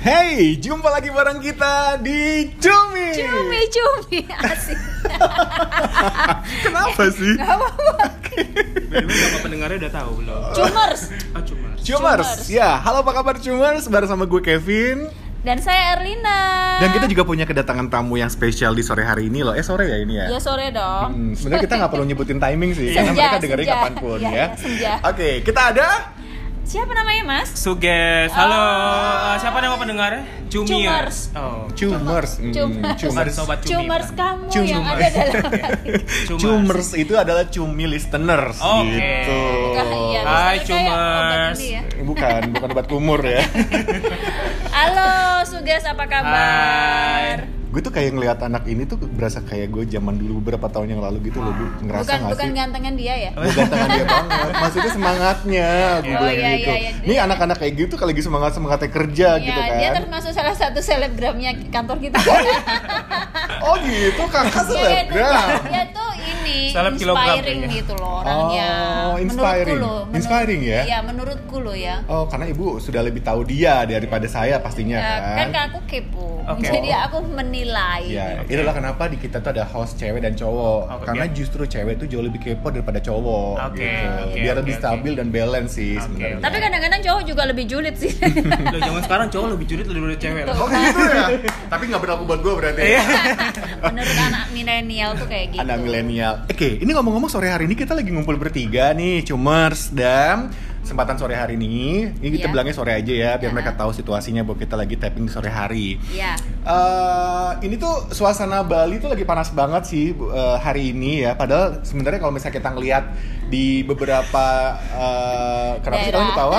Hey, jumpa lagi bareng kita di Cumi. Cumi cumi asik. Kenapa sih? Gak apa-apa. Sama pendengarnya udah tahu belum? Cumers. Ah, cuma. Cumers. Cumers. Ya, halo apa kabar Cumers? Bareng sama gue Kevin. Dan saya Erlina. Dan kita juga punya kedatangan tamu yang spesial di sore hari ini loh. Eh sore ya ini ya? Ya sore dong. Hmm, sebenarnya kita nggak perlu nyebutin timing sih, karena Senja, mereka dengerin senja. kapan pun Iya, ya. iya, senja. Oke, kita ada Siapa namanya Mas? Suges, halo. Oh. Siapa nama pendengarnya? Cumers. Cumiers. Oh. Cumers. Hmm, Cumers. Cumers. Sobat Cumi. Cumers Pak. kamu Cumers. yang ada dalam hati. Cumers. Cumers itu adalah cumi listeners Oke. gitu. Bukan, iya, Hai, Cumers. ya. Bukan, bukan obat kumur ya. Halo Suges apa kabar? Hai. Gue tuh kayak ngelihat anak ini tuh berasa kayak gue zaman dulu beberapa tahun yang lalu gitu loh, Bu. Ngerasa Bukan nggak bukan gantengan dia ya? Bukan tangan dia banget, maksudnya semangatnya, gue Oh, bilang iya, gitu. iya, iya. Nih anak-anak kayak gitu kalau lagi semangat semangatnya kerja Iya, gitu kan. dia termasuk salah satu selebgramnya kantor kita. Oh gitu, kakak Dia tuh, selebgram. dia tuh ini Seleb inspiring gitu loh orangnya. Oh, inspiring. Menurutku loh. menurut- Inspiring ya? Iya, menurutku loh ya. Oh, karena ibu sudah lebih tahu dia daripada saya pastinya Ya, kan. kan aku kepo. Oke. Jadi aku menilai. Ya, itulah kenapa di kita tuh ada host cewek dan cowok. Oke. Karena justru cewek tuh jauh lebih kepo daripada cowok Oke, gitu. oke, Biar oke, lebih stabil dan balance sih Oke. sebenarnya. Tapi kadang-kadang cowok juga lebih julid sih. Loh, zaman sekarang cowok lebih julid daripada cewek. Oh gitu ya? Tapi nggak berlaku buat gue berarti. Iya. Menurut anak milenial tuh kayak gitu. Anak milenial. Oke, ini ngomong-ngomong sore hari ini kita lagi ngumpul bertiga nih, Cumers dan kesempatan sore hari ini. Ini kita Iya. bilangnya sore aja ya, biar Iya. mereka tahu situasinya bahwa kita lagi tapping di sore hari. Iya. Eh, ini tuh suasana Bali tuh lagi panas banget sih Bu, eh, hari ini ya. Padahal sebenarnya kalau misalnya kita ngelihat di beberapa eh, kenapa sih kalian ketawa?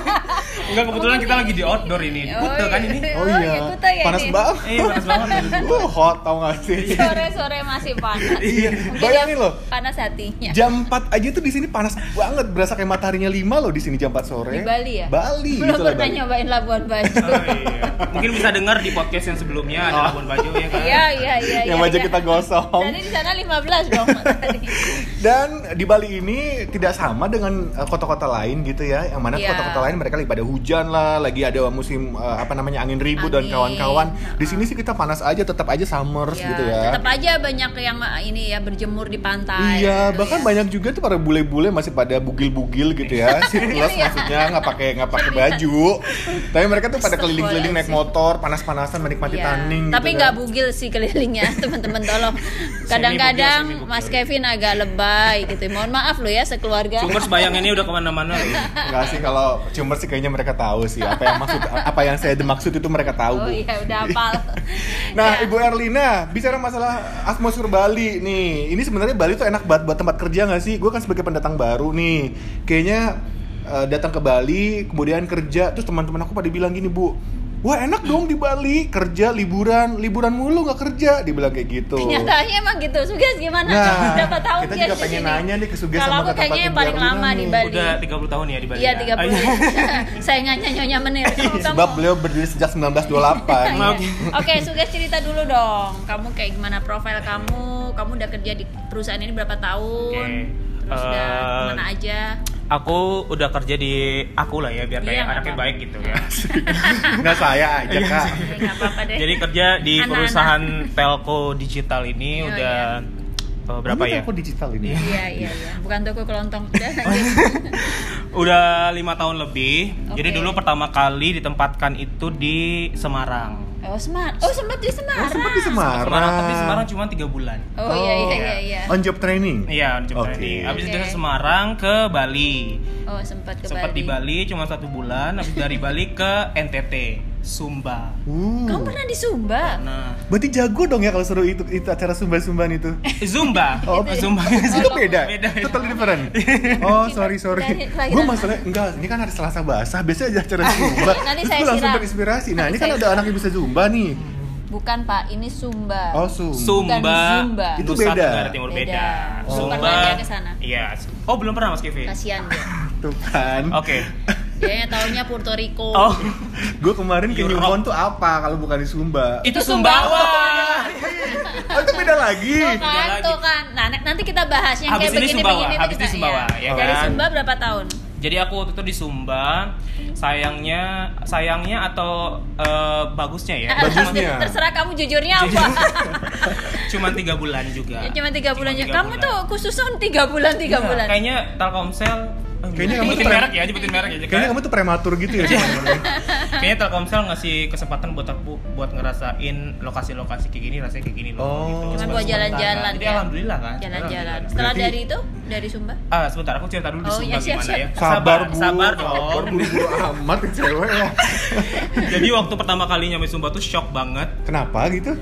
Enggak kebetulan kita lagi di outdoor ini. Di Kuta kan ini. Oh, Oh, iya, Kuta ya panas ini. banget. Eh, panas banget. Uh, hot tau gak sih? Sore-sore masih panas. Iya, bayangin loh. Panas hatinya. Jam 4 aja tuh di sini panas banget, berasa kayak mataharinya 5 loh di sini jam 4 sore. Di Bali ya? Bali, Belum itulah pernah Bali. nyobain Labuan Bajo. Oh, iya. Mungkin bisa dengar di podcast yang sebelumnya ada Oh. Labuan Bajo ya kan. Iya, iya, iya. Yang iya, wajah iya. kita gosong. Tadi di sana 15 dong tadi. Dan di Bali ini tidak sama dengan uh, kota-kota lain gitu ya. Yang mana Iya. kota-kota lain mereka lagi pada hujan lah, lagi ada musim uh, apa namanya angin ribut dan kawan-kawan. Di sini sih kita panas aja, tetap aja summers Ya, gitu ya. Tetap aja banyak yang uh, ini ya berjemur di pantai. Iya, gitu bahkan ya. banyak juga tuh para bule-bule masih pada bugil-bugil gitu ya. Sleeveless Iya. maksudnya nggak pakai nggak pakai baju. Tapi mereka tuh pada keliling-keliling naik motor, panas-panasan menikmati Iya. tanning Tapi gitu nggak kan. bugil sih kelilingnya, teman-teman tolong. Kadang-kadang. Mas Kevin agak lebay gitu. Mohon maaf lo ya sekeluarga. Cumers bayang ini udah ke mana-mana loh. Enggak sih kalau cuma sih kayaknya mereka tahu sih apa yang maksud apa yang saya maksud itu mereka tahu, Oh iya udah hafal. Nah, Ya. Ibu Erlina, bicara masalah atmosfer Bali nih. Ini sebenarnya Bali tuh enak banget buat tempat kerja nggak sih? Gue kan sebagai pendatang baru nih. Kayaknya eh, datang ke Bali, kemudian kerja, terus teman-teman aku pada bilang gini, Bu. Wah enak dong di Bali, kerja, liburan, liburan mulu nggak kerja, dibilang kayak gitu. Kenyataannya emang gitu. Sugas gimana? Nah, Berapa tahun kita dia juga di pengen sini? nanya nih ke Suges Kalau sama aku kayaknya yang paling lama di nih. Bali. Udah 30 tahun ya di Bali. Iya ya? 30 Ah, iya. Saingannya Nyonya Menir. Kamu- Sebab beliau berdiri sejak 1928. Iya. Oke. Oke, Sugas cerita dulu dong. Kamu kayak gimana profil kamu? Kamu udah kerja di perusahaan ini berapa tahun? Oke. Terus udah Eh, ke mana aja? Aku udah kerja di aku lah ya biar Iya, kayak nggak anaknya apa-apa. baik gitu ya. Nggak saya aja Iya kak. Ya, apa-apa deh. Jadi kerja di Anak-anak. perusahaan telco digital ini Iya, udah eh, berapa Ini ya? toko digital ini. Iya, iya, iya. Bukan toko kelontong. Udah Oh. Udah lima tahun lebih. Jadi Oke. dulu pertama kali ditempatkan itu di Semarang. Oh, Semar. Oh, sempat di Semarang. Oh, sempat di Semarang. Semarang tapi Semarang cuma tiga bulan. Oh, iya, iya, iya, iya. On job training. Iya, coba Oke. ini. Habis itu Oke. dari Semarang ke Bali. Oh, sempat ke Sempat di Bali cuma satu bulan. Habis dari Bali ke NTT, Sumba. Uh. Kamu pernah di Sumba? Nah, Berarti jago dong ya kalau suruh itu, itu acara sumban-sumban itu. Zumba. Oh, Zumba. itu beda. Beda. Totally different. Oh, sorry sorry. Gue masalah enggak, ini kan hari Selasa basah, biasanya aja acara zumba. Nanti saya langsung terinspirasi. Nah, ini kan ada anak yang bisa zumba nih. Bukan, Pak. Ini Sumba. Oh, sum. Bukan Zumba. Zumba. Itu Nusa beda. Tenggara Timur beda. Beda. Oh. Pernah ke sana. Iya. Oh, belum pernah Mas Kevin. Kasihan dia. Tuh kan. Oke. Dia taunya Puerto Rico. Oh, Gue kemarin ke Europe. Newport tuh apa kalau bukan di Sumba? itu Sumbawa. Oh, itu beda lagi. Tuh kan, lagi. tuh kan. Nah, nanti kita bahas yang kayak ini begini Sumbawa, begini habis ini Sumbawa, ya Dari kan? Sumba berapa tahun? Jadi aku waktu itu di Sumba, sayangnya sayangnya atau eh, bagusnya ya. Bagusnya. Terserah kamu jujurnya apa. Cuman tiga bulan juga. Ya, cuma tiga bulan. tiga Kamu bulan. tuh khususon tiga bulan tiga Iya, bulan. Kayaknya Telkomsel eh, Kayaknya kamu tuh- merek ya, nyebutin merek ya. Kayaknya kamu tuh prematur gitu ya. Kayaknya Telkomsel ngasih kesempatan buat aku buat ngerasain lokasi-lokasi kayak gini, rasanya kayak gini loh. Oh. gitu. Cuma buat jalan-jalan Jadi ya. alhamdulillah kan. Jalan-jalan. Setelah Berarti- dari itu dari Sumba? Ah, sebentar aku cerita dulu di Oh, Sumba iya, siap, gimana siap. ya. Sabar, Bu. sabar Sabar, dong. buru-buru amat cewek ya. Jadi waktu pertama kali nyampe Sumba tuh shock banget Kenapa gitu?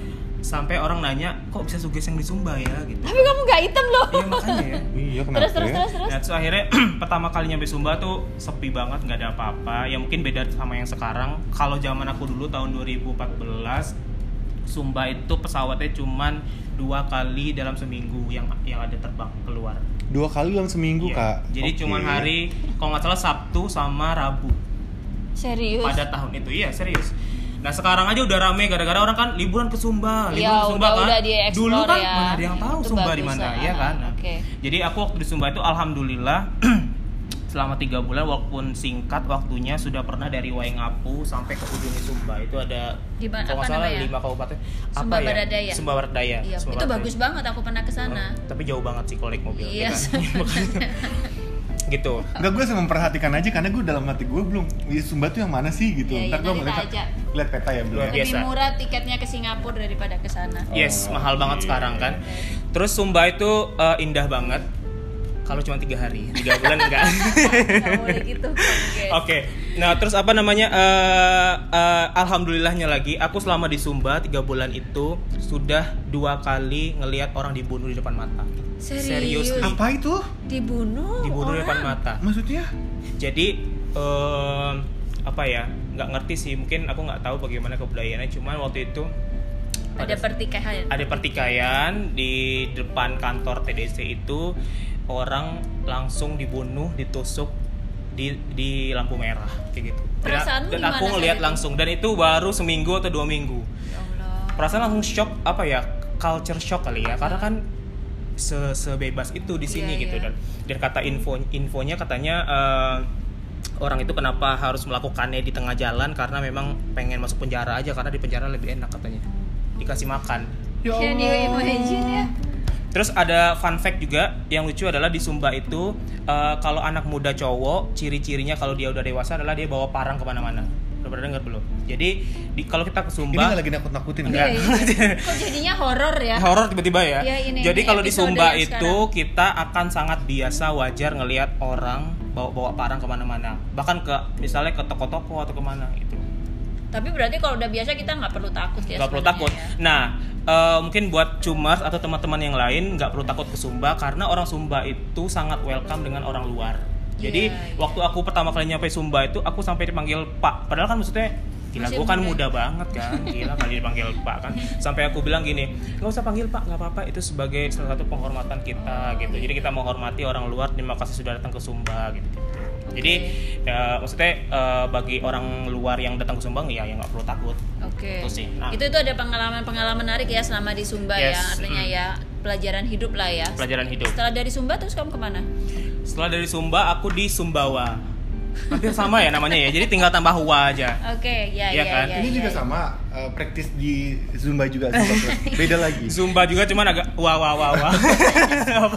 Sampai orang nanya kok bisa sugesti yang di Sumba ya gitu. Tapi kamu nggak hitam loh. Iya makanya ya. Iya, kenapa terus terus ya? terus terus. Nah, terus akhirnya pertama kali nyampe Sumba tuh sepi banget, nggak ada apa-apa. Ya mungkin beda sama yang sekarang. Kalau zaman aku dulu tahun 2014, Sumba itu pesawatnya cuman dua kali dalam seminggu yang yang ada terbang keluar. Dua kali dalam seminggu, Iya. Kak. Jadi Oke. cuman hari kalau nggak salah Sabtu sama Rabu Serius. pada tahun itu. Iya serius. Nah sekarang aja udah rame gara-gara orang kan liburan ke Sumba, liburan Iya, ke Sumba udah- kan. udah Dulu kan ya. mana ada yang tahu Itu Sumba di mana, ya kan. Nah, oke. Jadi aku waktu di Sumba itu alhamdulillah selama tiga bulan walaupun singkat waktunya sudah pernah dari Waingapu sampai ke ujung Sumba itu ada Di mana- kalau nggak apa salah namanya? lima kabupaten Sumba apa ya? Barat Daya. Sumba Barat Daya. Iya, Sumba itu Barat bagus Daya. banget aku pernah ke sana. Oh, tapi jauh banget sih kalau naik mobil Iya, ya kan? gitu. Enggak gue sih memperhatikan aja karena gue dalam hati gue belum di Sumba tuh yang mana sih gitu. Iya, Ntar gue melihat tak aja. lihat peta ya belum. Ya? biasa. Lebih murah tiketnya ke Singapura daripada ke sana. Yes, Oh, mahal banget sekarang kan. Terus Sumba itu eh, indah banget. Kalau cuma tiga hari, tiga bulan enggak. Nggak boleh gitu. Oke, guys. nah terus apa namanya? eh, eh, Alhamdulillahnya lagi, aku selama di Sumba tiga bulan itu sudah dua kali ngelihat orang dibunuh di depan mata. Serius? Apa itu? Dibunuh. Dibunuh di depan orang? mata. Maksudnya? Jadi em, apa ya? Nggak ngerti sih. Mungkin aku nggak tahu bagaimana kebudayaannya. Cuman waktu itu Ada pertikaian. ada pertikaian di depan kantor TDC itu orang langsung dibunuh ditusuk di di lampu merah kayak gitu. Dan, Perasaanmu dan gimana aku ngelihat itu? langsung. Dan itu baru seminggu atau dua minggu. Ya Allah. perasaan langsung shock apa ya culture shock kali ya. Karena kan se sebebas itu di sini Iya, gitu. Iya. dan dan kata info infonya katanya eh, orang itu kenapa harus melakukannya di tengah jalan? Karena memang pengen masuk penjara aja karena di penjara lebih enak katanya. Dikasih makan. Ya Can you imagine ya? Terus ada fun fact juga yang lucu adalah di Sumba itu eh, kalau anak muda cowok ciri-cirinya kalau dia udah dewasa adalah dia bawa parang ke mana-mana. Udah pernah dengar belum? Jadi di, kalau kita ke Ini Sumba nggak lagi nakut-nakutin Enggak. Iya, iya. Kok jadinya horor ya? horor tiba-tiba ya. Iya, ini- Jadi ini kalau di Sumba itu kita akan sangat biasa wajar ngelihat orang bawa bawa parang ke mana-mana. Bahkan ke misalnya ke toko-toko atau ke mana gitu. Tapi berarti kalau udah biasa kita nggak perlu takut ya? nggak perlu takut. ya? Nah, eh, mungkin buat cumars atau teman-teman yang lain nggak perlu takut ke Sumba karena orang Sumba itu sangat welcome dengan orang luar. Jadi Iya, iya. waktu aku pertama kali nyampe Sumba itu aku sampai dipanggil Pak. Padahal kan maksudnya gila gue kan muda. muda banget kan gila kali dipanggil Pak kan sampai aku bilang gini nggak usah panggil Pak nggak apa-apa itu sebagai salah satu penghormatan kita Oh, gitu iya. jadi kita menghormati orang luar terima kasih sudah datang ke Sumba gitu jadi ya, maksudnya eh, bagi orang luar yang datang ke Sumba ya yang nggak perlu takut Oke. Itu sih. Nah. Itu itu ada pengalaman-pengalaman menarik ya selama di Sumba ya, Yes, artinya mm. ya pelajaran hidup lah ya. pelajaran hidup Setelah dari Sumba terus kamu ke mana? Setelah dari Sumba aku di Sumbawa. Hampir sama ya namanya ya. Jadi tinggal tambah wa aja. Oke, ya, Iya ya, kan? ya, Ini ya, juga ya. sama eh, praktis di Zumba juga Zumba. Beda lagi. Zumba juga cuman agak wa wa wa wa.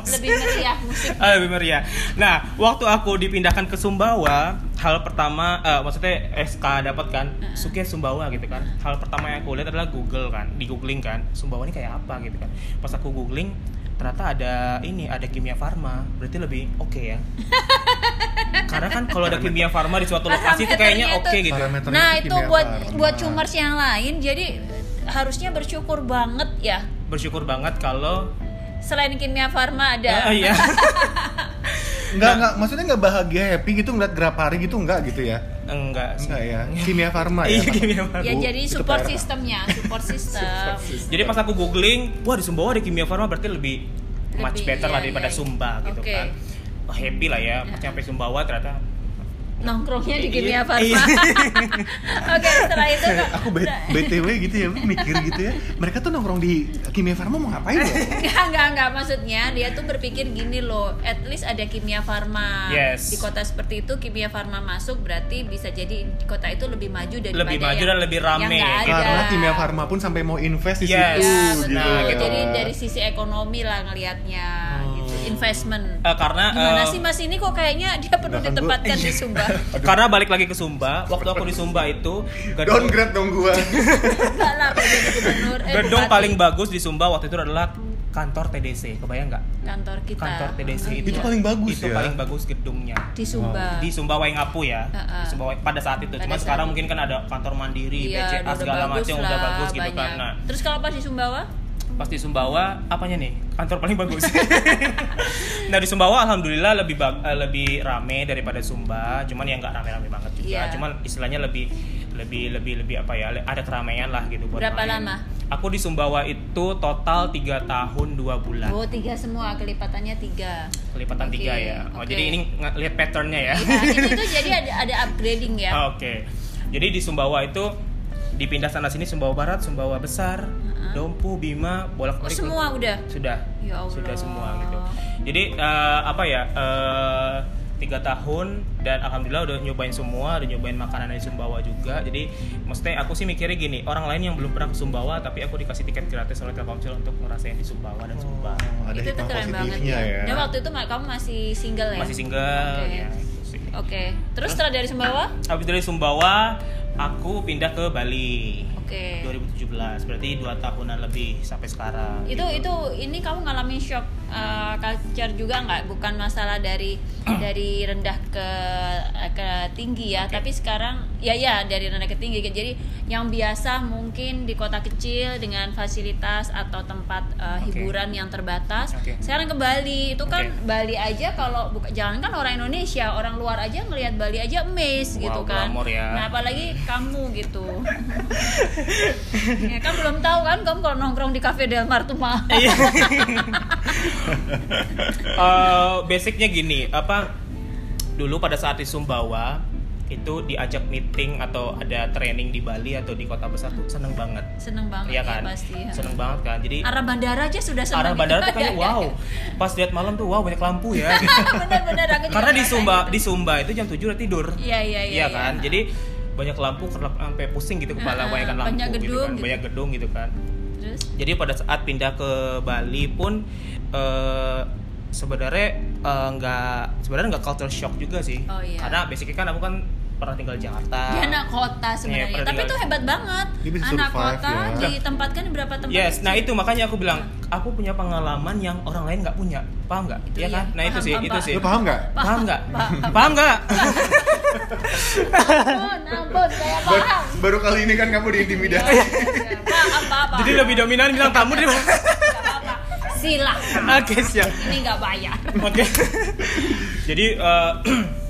Lebih meriah musik. Ah, lebih meriah. Nah, waktu aku dipindahkan ke Sumbawa, hal pertama eh, maksudnya SK dapat kan, Sukia Sumbawa gitu kan. Hal pertama yang aku lihat adalah Google kan, di googling kan, Sumbawa ini kayak apa gitu kan. Pas aku googling, ternyata ada ini, ada kimia farma, berarti lebih oke ya. Karena kan kalau ada kimia farma di suatu lokasi itu kayaknya oke tuh- gitu. Parameternya Nah, itu buat farma. buat cumers yang lain jadi harusnya bersyukur banget ya. Bersyukur banget kalau Selain kimia farma ada Ah, iya. Enggak, enggak, maksudnya enggak bahagia happy gitu ngeliat Grapari gitu enggak gitu ya? Enggak sih. Enggak ya. Kimia Farma ya. Iya, kimia farma. ya jadi support sistemnya, support system. Jadi pas aku googling, wah di Sumbawa ada kimia farma berarti lebih, much Lebih, better iya, lah daripada iya, iya. Sumba gitu kan. Wah, happy lah ya, pas Ya. sampai Sumbawa ternyata nongkrongnya di Iya. Kimia Farma. Iya. Oke, setelah itu Eh, aku BTW gitu ya, aku mikir gitu ya. Mereka tuh nongkrong di Kimia Farma mau ngapain ya? Enggak, enggak, enggak. Maksudnya dia tuh berpikir gini loh, at least ada kimia farma. Yes. Di kota seperti itu kimia farma masuk berarti bisa jadi kota itu lebih maju daripada Lebih maju yang- dan lebih rame. yang ada. Karena Kimia Farma pun sampai mau invest di Yes. situ Ya, betul. gitu. Nah, gitu. Jadi dari sisi ekonomi lah ngelihatnya Oh. Investment. Eh, karena Gimana eh, sih Mas ini kok kayaknya dia perlu Bahkan gua- ditempatkan di Sumba? karena balik lagi ke Sumba, waktu aku di Sumba itu gedung, Downgrade dong gua. Enggak lah kok jadi gubernur. Eh, gedung paling bagus di Sumba waktu itu adalah kantor TDC. Kebayang nggak? kantor kita. Kantor TDC Oh, itu Itu iya. paling bagus itu ya. paling bagus gedungnya. di Sumba. Di Sumba Waingapu ya. Di Sumba Wai- pada saat itu. Pada Cuma saat sekarang itu. mungkin kan ada kantor Mandiri, Iya, BCA segala macam udah lah, bagus gitu kan. Nah, Terus kalau pas di Sumbawa? Pas di Sumbawa apanya nih kantor paling bagus nah di Sumbawa alhamdulillah lebih bag- eh, lebih rame daripada Sumba cuman ya nggak rame-rame banget juga Iya. cuman istilahnya lebih lebih lebih lebih apa ya ada keramaian lah gitu buat Berapa main. lama? aku di Sumbawa itu total tiga tahun dua bulan Oh tiga semua kelipatannya tiga. kelipatan Oke, tiga ya oh oke. jadi ini lihat patternnya ya Ya, itu tuh jadi ada ada upgrading ya. Ah, Oke. Jadi di Sumbawa itu dipindah sana sini Sumbawa Barat, Sumbawa Besar, Dompu, Bima, bolak Oh, semua udah. Sudah. Ya Allah. Sudah semua gitu. Jadi eh, apa ya? eh, tiga tahun dan alhamdulillah udah nyobain semua, udah nyobain makanan dari Sumbawa juga. Jadi maksudnya aku sih mikirnya gini, orang lain yang belum pernah ke Sumbawa tapi aku dikasih tiket gratis oleh Telkomsel untuk ngerasain di Sumbawa dan Sumba. Oh, ada itu tuh keren banget ya. ya. Dan waktu itu kamu masih single ya? Masih single Oke. ya itu sih. Oke. Terus setelah dari Sumbawa? Habis dari Sumbawa, aku pindah ke Bali. Oke. 2017 berarti dua tahunan lebih sampai sekarang Itu gitu. itu ini kamu ngalamin shock uh, culture juga nggak? Bukan masalah dari dari rendah ke ke tinggi ya, Oke. tapi sekarang ya ya dari rendah ke tinggi. Jadi yang biasa mungkin di kota kecil dengan fasilitas atau tempat uh, Oke. hiburan yang terbatas. Oke. Sekarang ke Bali itu kan Oke. Bali aja kalau buka jangan kan orang Indonesia, orang luar aja ngelihat Bali aja amazed Wow, gitu kan. ya. Nah, apalagi kamu gitu. ya kan belum tahu kan kamu kalau nongkrong di Cafe Del Mar tuh mah. Iya. Eh, basicnya gini apa dulu pada saat di Sumbawa itu diajak meeting atau ada training di Bali atau di kota besar tuh seneng banget Seneng banget Iya kan ya pasti. ya. seneng banget kan jadi Arah bandara aja sudah seneng. arah bandara tuh gitu. kayak Ya, ya, wow ya. pas lihat malam tuh wow banyak lampu ya gitu. Aku juga karena di Sumba gitu. di Sumba itu jam 7 udah tidur Iya iya iya. Iya kan, jadi banyak lampu kerap sampai pusing gitu kepala Ah, banyak lampu banyak gitu gedung kan, gitu. banyak gedung gitu kan. Terus Jadi pada saat pindah ke Bali pun eh, sebenarnya eh, nggak sebenarnya nggak culture shock juga sih, Oh, iya. karena basically kan aku kan pernah tinggal di Jakarta. dia anak kota Iya, sebenarnya. pernah Tapi itu hebat banget. Dia bisa Anak survive, kota ya. ditempatkan di berapa tempat? Yes, nah itu makanya aku bilang aku punya pengalaman yang orang lain nggak punya, paham nggak? Iya iya. kan? Nah itu sih, paham, itu paham. sih. Lu paham nggak? Paham nggak? Paham. Nggak? Ampun, ampun, saya Bar- paham. baru kali ini kan kamu diintimidasi. Iya, iya. Paham, paham, paham. Jadi lebih dominan bilang kamu Silakan. Oke siap. Ini nggak bayar. Oke. Jadi eh,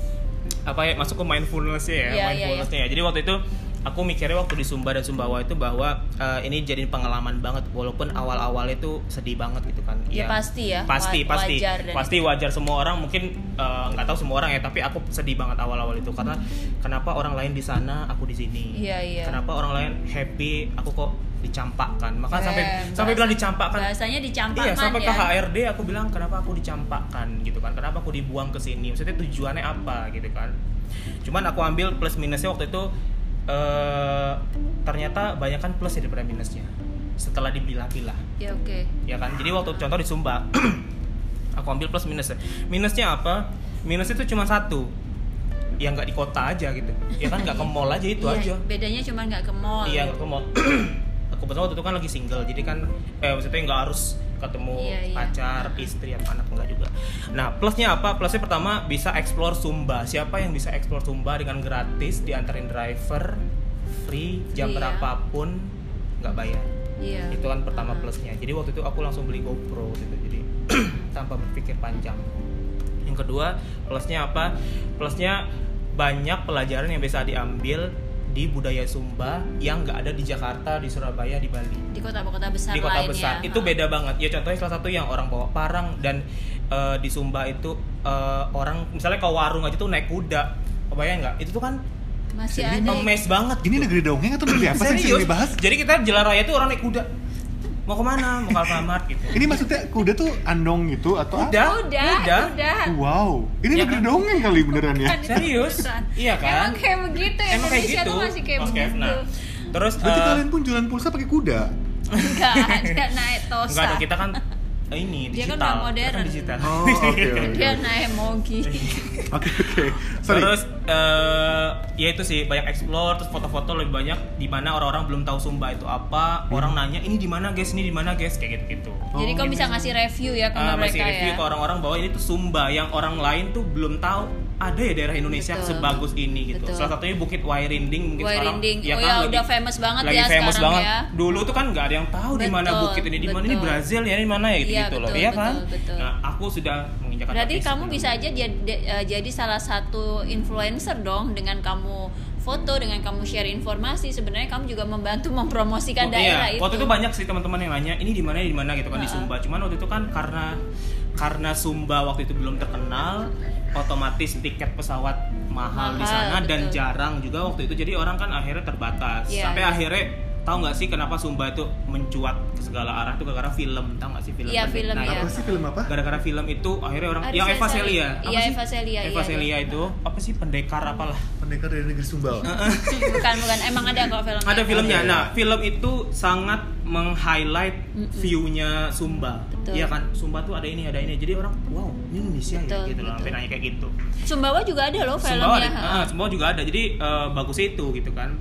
apa ya masuk ke mindfulness ya, Iya, iya, mindfulnessnya ya. Jadi waktu itu aku mikirnya waktu di Sumba dan Sumbawa itu bahwa eh, ini jadi pengalaman banget walaupun awal-awal itu sedih banget gitu kan. Ya, pasti ya. Pasti, Wa- pasti. wajar Pasti wajar semua orang mungkin eh, nggak tahu semua orang ya, tapi aku sedih banget awal-awal itu karena kenapa orang lain di sana, aku di sini. Iya, iya. Kenapa orang lain happy, aku kok dicampakkan. Maka Eh, sampai sampai bahasa- bilang dicampakkan. Bahasanya dicampakkan Iya, sampai ya. ke HRD aku bilang kenapa aku dicampakkan gitu kan. Kenapa aku dibuang ke sini? Maksudnya tujuannya apa gitu kan. Cuman aku ambil plus minusnya waktu itu eh ternyata banyak kan plus ya daripada minusnya. Setelah dipilah-pilah Ya oke. ya kan. Jadi waktu contoh di Sumba aku ambil plus minusnya. Minusnya apa? Minusnya itu cuma satu. Ya nggak di kota aja gitu. Ya kan nggak ke mall aja itu Iya, aja. Bedanya cuma nggak ke mall. Iya nggak ke mall. aku kebetulan waktu itu kan lagi single, jadi kan eh maksudnya nggak harus ketemu Iya, iya. pacar, istri atau anak enggak juga. Nah plusnya apa? Plusnya pertama bisa explore Sumba. Siapa yang bisa explore Sumba dengan gratis, diantarin driver, free, jam Free, ya. berapapun nggak bayar. Iya. Itu kan pertama plusnya. Jadi waktu itu aku langsung beli GoPro gitu. Jadi tanpa berpikir panjang. Yang kedua plusnya apa? Plusnya banyak pelajaran yang bisa diambil di budaya Sumba yang nggak ada di Jakarta, di Surabaya, di Bali Di kota-kota besar di kota lain besar ya. itu beda banget ya contohnya salah satu yang orang bawa parang dan eh, di Sumba itu eh, orang misalnya ke warung aja tuh naik kuda Kebayang nggak? Itu tuh kan Masih Jadi ada. emes banget. Ini negeri dongeng atau negeri apa sih yang dibahas? Jadi kita jalan raya tuh orang naik kuda. Mau ke mana? Mau ke Alfamart gitu. Ini maksudnya kuda tuh andong gitu atau apa? Kuda, Udah, kuda. udah. Wow, ini Ya negeri kan? dongeng kali beneran ya. Serius? Iya kan? Emang kayak begitu ya Emang kayak Indonesia gitu. tuh masih kayak Oke, begitu. nah. Terus Berarti eh, kalian pun jualan pulsa pakai kuda? Enggak, ada naik tosa. enggak kita kan eh, ini Dia kan digital. udah modern. kan digital. Oh, oke oke. Dia naik mogi. Oke oke. Sorry. Terus eh ya itu sih banyak explore terus foto-foto lebih banyak di mana orang-orang belum tahu Sumba itu apa. Hmm. Orang nanya ini di mana guys, ini di mana guys kayak gitu-gitu. Jadi Oh, kau gitu. bisa ngasih review ya ke Ah, mereka masih review ya. ke orang-orang bahwa ini tuh Sumba yang orang lain tuh belum tahu ada ya daerah Indonesia Betul. sebagus ini gitu. Betul. Salah satunya Bukit Wairinding mungkin Wairinding. sekarang Oh ya, udah famous banget lagi ya famous sekarang banget. ya. Dulu tuh kan nggak ada yang tahu di mana bukit ini, di mana ini. Brazil ya, di mana ya gitu, Iya, gitu loh. Iya kan? betul. Nah, aku sudah menginjakan Berarti kaki kamu bisa aja jadi, eh, jadi salah satu influencer dong dengan kamu foto, dengan kamu share informasi. Sebenarnya kamu juga membantu mempromosikan Oh, daerah iya. itu. Waktu itu banyak sih teman-teman yang nanya ini di mana di mana gitu kan di Heeh. Sumba. Cuman waktu itu kan karena karena Sumba waktu itu belum terkenal, otomatis tiket pesawat mahal, di Mahal, sana dan betul. jarang juga waktu itu. Jadi orang kan akhirnya terbatas. Iya, Sampai iya. akhirnya tahu nggak sih kenapa Sumba itu mencuat ke segala arah itu gara-gara film, tahu nggak sih film? Iya, film, Nah, iya. Apa sih film apa? Gara-gara film itu akhirnya orang Aris yang Eva Celia. Apa Iya, sih? Eva Celia, Eva iya, Celia itu apa sih pendekar apalah? Pendekar dari negeri Sumba. bukan bukan emang ada kok filmnya. Ada filmnya. Ada ya? Nah, film itu sangat meng-highlight view-nya Sumba. Betul. Iya kan? Sumba tuh ada ini, ada ini. Jadi orang, wow, ini Indonesia Betul, ya gitu loh. Sampai nanya kayak gitu. Sumbawa juga ada loh filmnya. ada, ha. ah, Sumba juga ada. Jadi eh, bagus itu gitu kan.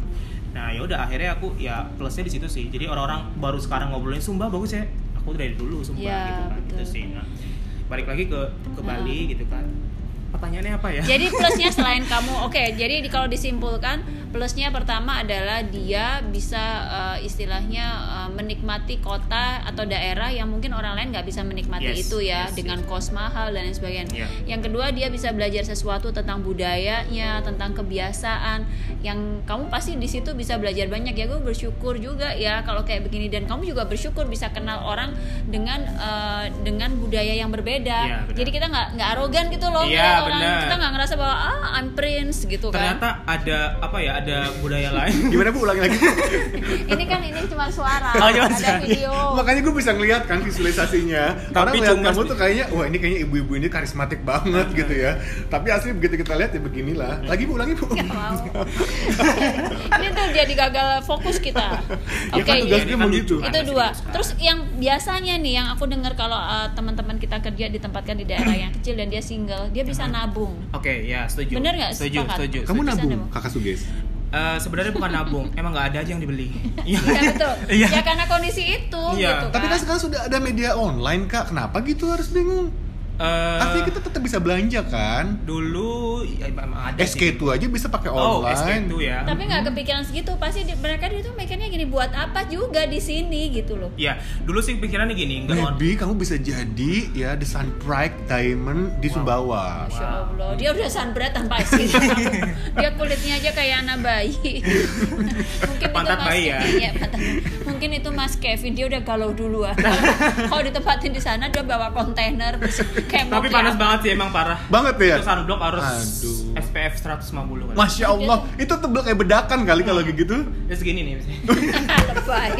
Nah, ya udah akhirnya aku ya plusnya di situ sih. Jadi orang-orang baru sekarang ngobrolin Sumba bagus ya. Aku dari dulu Sumba Iya, gitu kan. betul. Itu sih. Nah, balik lagi ke ke Nah. Bali gitu kan. Pertanyaannya apa ya? Jadi plusnya selain kamu, oke. jadi di- kalau disimpulkan plusnya pertama adalah dia bisa eh, istilahnya eh, menikmati kota atau daerah yang mungkin orang lain nggak bisa menikmati Yes, itu ya yes, dengan yes. kos mahal dan lain sebagainya. Iya. Yang kedua dia bisa belajar sesuatu tentang budayanya, tentang kebiasaan yang kamu pasti di situ bisa belajar banyak ya. Gue bersyukur juga ya kalau kayak begini dan kamu juga bersyukur bisa kenal orang dengan eh, dengan budaya yang berbeda. Iya, benar. Jadi kita nggak nggak arogan gitu loh Iya, ngeliat orang benar. kita nggak ngerasa bahwa ah I'm prince gitu kan Ternyata ada apa ya? Ada budaya lain. Gimana bu ulangi lagi? ini kan ini cuma suara Oh, cuma ada suara. video Makanya gue bisa ngeliat kan visualisasinya. Karena Tapi ngeliat cuma kamu tuh kayaknya, wah ini kayaknya ibu-ibu ini karismatik banget gitu ya. Tapi asli begitu kita lihat ya beginilah. Lagi bu ulangi bu. Ini tuh jadi gagal fokus kita Ya oke kan tugas ini dia kan gitu. kan. itu masih dua terus yang biasanya nih yang aku dengar kalau uh, teman-teman kita kerja ditempatkan di daerah yang kecil dan dia single dia bisa nabung Oke, ya setuju. Bener nggak? Setuju, Sepakat. setuju. Kamu Bisa nabung, kakak Suges? Eh, sebenarnya bukan nabung, emang nggak ada aja yang dibeli. Iya betul. Iya. Ya karena kondisi itu Iya. gitu Tapi kan. kan sekarang sudah ada media online kak, kenapa gitu harus bingung? Eh, Artinya kita tetap bisa belanja kan? dulu ya, emang ada sih. SK2 aja bisa pakai Oh, online. SK2 ya. Tapi nggak kepikiran segitu. Pasti di- mereka itu mikirnya gini buat apa juga di sini gitu loh. Ya, dulu sih pikirannya gini, enggak on. Maybe kamu bisa jadi ya The Sun Pride Diamond di Sumbawa. Masya Wow. Allah, dia udah sunbread tanpa isi. dia kulitnya aja kayak anak bayi. Mungkin Pantat itu mas, bayi ya? Iya, pantat. Mungkin itu Mas Kevin dia udah galau duluan. Kalau ditempatin di sana dia bawa kontainer kayak Tapi panas kiamat. banget sih emang parah. Banget ya? Itu sunblock harus Aduh. SPF 150 kan. Masya Allah, itu tebel kayak bedakan kali kalau kayak gitu. Ya segini nih misalnya. Lebay.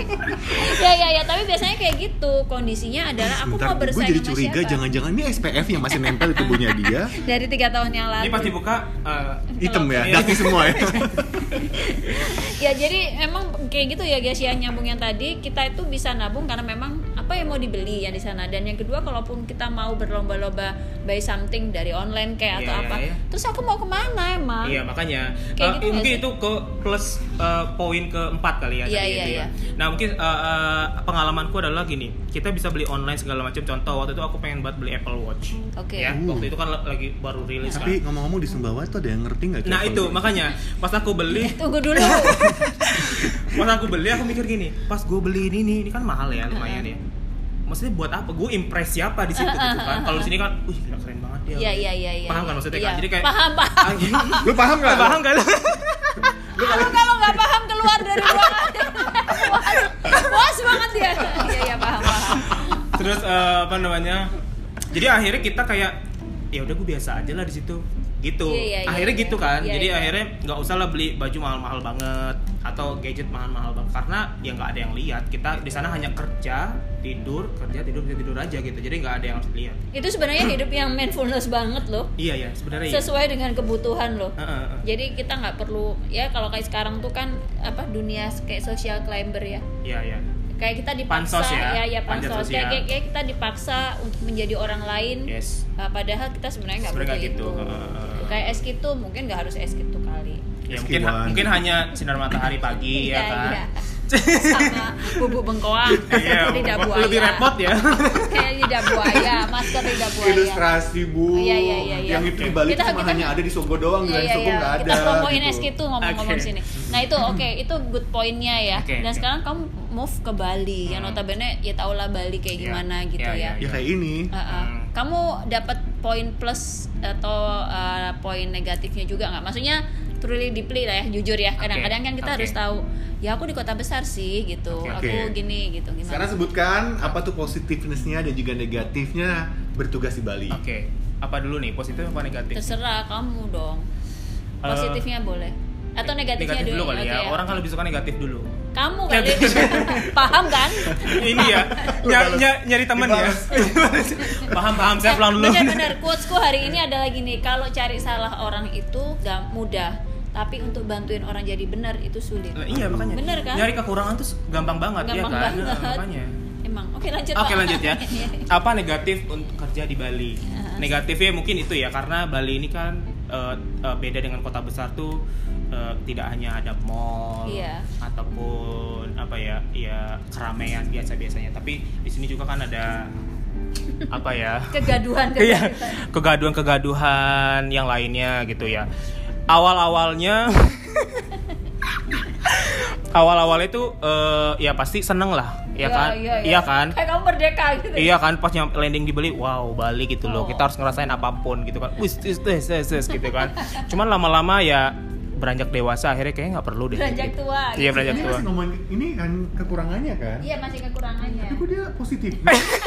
ya ya ya, tapi biasanya kayak gitu. Kondisinya adalah aku Sebentar, mau gue bersaing jadi sama curiga siapa? jangan-jangan ini SPF yang masih nempel di tubuhnya dia. Dari tiga tahun yang lalu. Ini pas dibuka eh, Hitam ya, Iya. daki semua ya. ya jadi emang kayak gitu ya guys ya nyambung yang tadi kita itu bisa nabung karena memang apa yang mau dibeli ya di sana dan yang kedua kalaupun kita mau berlomba-lomba buy something dari online kayak atau Iya, apa iya. terus aku mau ke mana emang Iya makanya Kayak Eh, gitu mungkin itu ke plus eh, poin keempat kali ya. Iya, tadi iya, itu ya. iya. Nah mungkin eh, eh, pengalamanku adalah gini, kita bisa beli online segala macam. Contoh waktu itu aku pengen banget beli Apple Watch. oke Ya, Uh. waktu itu kan lagi baru rilis kan. Tapi ngomong-ngomong di Sumbawa tuh ada yang ngerti nggak? Nah itu Watch? makanya pas aku beli, tunggu dulu pas aku beli aku mikir gini, pas gue beli ini nih, ini kan mahal ya lumayan ya. Maksudnya buat apa? Gue impress siapa di situ gitu kan? Kalau di sini kan, wih gila keren banget ya. Iya iya iya iya. Paham kan maksudnya Iya. kan? Jadi kayak paham paham. Lu paham nggak? paham kan? Kalau kalau nggak paham keluar dari ruangan. Puas banget ya. Iya iya paham paham. Terus eh, apa namanya? Jadi akhirnya kita kayak ya udah gue biasa aja lah di situ. gitu Iya, iya, iya, akhirnya iya. gitu kan Iya, jadi iya. akhirnya nggak usah lah beli baju mahal-mahal banget atau gadget mahal-mahal banget. Karena ya nggak ada yang lihat. Kita di sana hanya kerja tidur kerja tidur kerja tidur aja gitu. Jadi nggak ada yang harus lihat itu sebenarnya hidup yang mindfulness banget loh. Iya ya sebenarnya iya. sesuai dengan kebutuhan loh. Heeh, heeh. jadi kita nggak perlu ya kalau kayak sekarang tuh kan apa dunia kayak social climber ya. Iya iya. Kayak kita dipaksa Pansos ya, ya ya pansos. kayak, kayak, kayak kita dipaksa untuk menjadi orang lain. Yes. Nah, padahal kita sebenarnya nggak butuh gitu. itu kayak es gitu mungkin nggak harus es gitu ya mungkin one. mungkin hanya sinar matahari pagi ya Iya, kan iya. sama bubuk bengkoang Iya, lidah buaya lebih repot ya kayak lidah buaya masker lidah buaya Ilustrasi bu. Iya, iya, iya, iya. Yang itu di Bali Kita- cuma kita- hanya ada di Sogo doang, Iya, lain iya, Sogo iya. nggak ada. Kita promoin gitu. es gitu ngomong-ngomong Oke. sini. Nah itu oke, itu good pointnya ya. Oke, Dan oke. sekarang kamu move ke Bali, yang Hmm. notabene ya tau lah Bali kayak Iya, gimana gitu iya, ya. iya, Ya kayak ini. Uh-uh. Hmm. Kamu dapat poin plus atau uh, poin negatifnya juga nggak? Maksudnya truly deeply lah ya, jujur ya. Kadang-kadang kan kita oke. harus tahu. Ya aku di kota besar sih gitu. Oke, aku gini gitu. Gimana? Sekarang sebutkan apa tuh positifnessnya dan juga negatifnya bertugas di Bali. oke apa dulu nih positif apa negatif Terserah kamu dong. Eh, Positifnya boleh. Atau negatifnya negatif dulu kali Oke, ya orang kan lebih suka negatif dulu Kamu kali paham kan? ini ya ny- ny- nyari teman ya paham paham saya pulang dulu Benar-benar quotesku hari ini adalah gini, kalau cari salah orang itu gak mudah, tapi untuk bantuin orang jadi benar itu sulit. Lah, iya makanya Bener kan? nyari kekurangan tuh gampang banget Gampang ya kan banget. Nah, makanya Emang. Oke lanjut. Oke Pak. lanjut ya. Apa negatif untuk kerja di Bali? Ah. Negatifnya mungkin itu ya karena Bali ini kan eh, eh, beda dengan kota besar tuh eh, tidak hanya ada mall Iya. ataupun apa ya ya keramaian biasa biasanya tapi di sini juga kan ada apa ya Kegaduhan, Iya, kegaduhan. kegaduhan-kegaduhan yang lainnya gitu ya. Awal-awalnya awal-awal itu eh, ya pasti seneng lah, ya Iya, kan? Iya, Iya kan? Kayak kamu merdeka gitu. Iya kan pas nyam- landing di Bali, wow Bali gitu loh. Oh. Kita harus ngerasain apa pun gitu kan. Wis wis wis wis, wis, gitu kan. Cuman lama-lama ya beranjak dewasa akhirnya kayaknya nggak perlu deh. Beranjak gitu. tua. Iya, gitu. beranjak Ini tua. ngomongin ini kan kekurangannya kan. Iya masih kekurangannya. Tapi kok dia positif?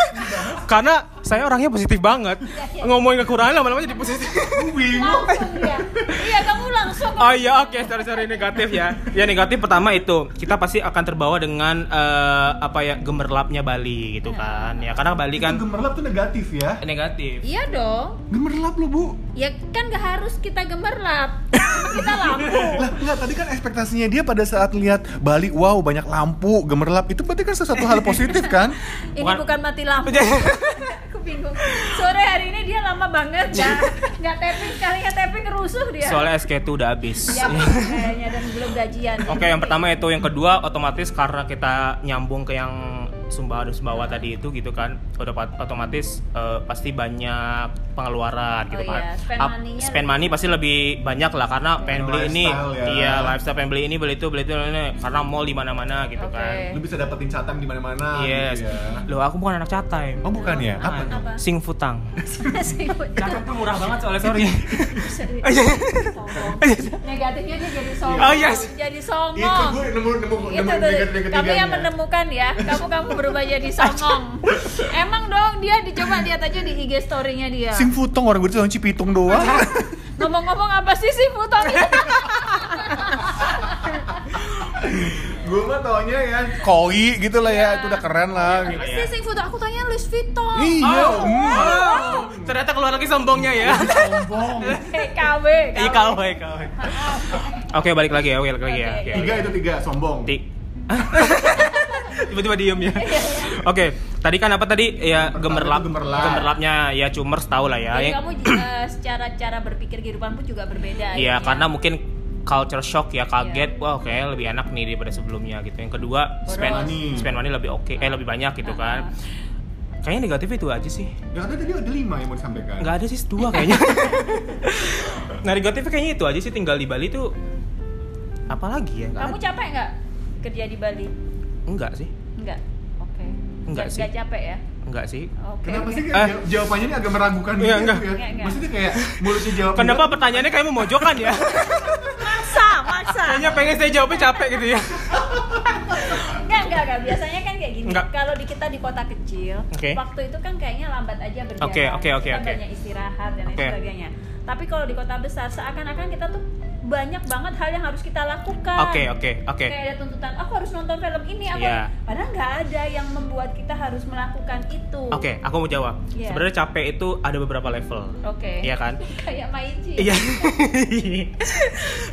Karena saya orangnya positif banget. Iya, Ngomongin kekurangan lama-lama jadi positif. Bingung. Iya kamu langsung. Oh iya oke sorry sorry negatif ya. Ya negatif pertama itu kita pasti akan terbawa dengan eh, apa ya gemerlapnya Bali gitu kan. Ya karena Bali Itu kan gemerlap tuh negatif ya. negatif. Iya dong. Gemerlap lo bu. Ya kan gak harus kita gemerlap. kita lampu. Lah enggak tadi kan ekspektasinya dia pada saat lihat Bali, wow banyak lampu, gemerlap itu berarti kan sesuatu hal positif kan? Ini Bukan- bukan, mati lampu. Aku bingung. Sore hari ini dia lama banget ya. Nggak tapping sekalinya tapping rusuh dia. Soalnya SK itu udah habis. Ya kayaknya dan belum gajian. Oke, yang pertama itu, yang kedua otomatis karena kita nyambung ke yang Sumbawa dan Sumbawa tadi itu gitu kan, udah otomatis eh, pasti banyak pengeluaran gitu Oh kan. iya, spend Up- money-nya spend money pasti lebih banyak lah karena pengen beli ini, ya. iya lifestyle pengen beli ini beli itu beli itu ini karena mall di mana-mana gitu Oke. kan. Lu bisa dapetin catam di mana-mana Yes. gitu ya. Loh, aku bukan anak catai. Oh bukan ya? Apa Ah, tuh? Apa? Sing futang. Catat tuh murah banget soalnya sorry. Sombong. Negatifnya dia jadi sombong. Oh, yes. Jadi songong. Itu gue nemu nemu nemu negatif kamu ketiganya. yang menemukan ya kamu kamu berubah jadi songong emang dong dia dicoba lihat aja di IG story-nya dia Sing futong orang gue itu Cipitung doang. ngomong-ngomong apa sih sih Vuitton gue mah taunya ya koi gitu lah ya, itu udah keren lah. apa sih sih Vuitton aku tanya Louis Vuitton Iya. Oh, hmm. oh, ternyata keluar lagi sombongnya ya. Sombong. Eh, KW Iya KW KW. Oke balik lagi ya, oke balik lagi ya. Tiga itu tiga sombong. Ti- Tiba-tiba diem ya. Oke, tadi kan apa tadi ya gemerlap, gemerlap. gemerlapnya ya cumers tahu lah ya. jadi Yang- kamu eh, secara cara berpikir kehidupan pun juga berbeda Iya, akhirnya. karena mungkin culture shock ya kaget, wah kayak lebih enak nih daripada sebelumnya gitu. Yang kedua, spend money. spend money lebih oke, eh lebih banyak gitu kan. Kayaknya negatif itu aja sih. Yang ada tadi ada lima yang mau disampaikan. Nggak ada sih dua kayaknya. nah negatifnya kayaknya itu aja sih tinggal di Bali tuh apalagi ya? Nggak kamu capek nggak kerja di Bali Enggak sih, enggak oke Enggak sih. Nggak capek ya enggak sih. oke Kenapa oke. sih Eh. jaw- jawabannya ini agak meragukan Iya, gitu enggak. ya? Enggak, enggak. Maksudnya kayak mulutnya jawab. Kenapa pertanyaannya kayak memojokkan ya? maksa maksa Kayaknya pengen saya jawabnya capek gitu ya. Enggak, enggak, enggak. Biasanya kan kayak gini. Enggak. Kalau di kita di kota kecil, Oke. waktu itu kan kayaknya lambat aja berjalan. Oke, oke, oke, Kita oke. banyak istirahat dan lain Oke. sebagainya. tapi kalau di kota besar seakan-akan kita tuh banyak banget hal yang harus kita lakukan Oke, oke, oke. kayak ada tuntutan aku harus nonton film ini aku Iya. padahal nggak ada yang membuat kita harus melakukan itu Oke, aku mau jawab. Iya. Sebenarnya capek itu ada beberapa level. oke Iya kan? kayak Maici Iya.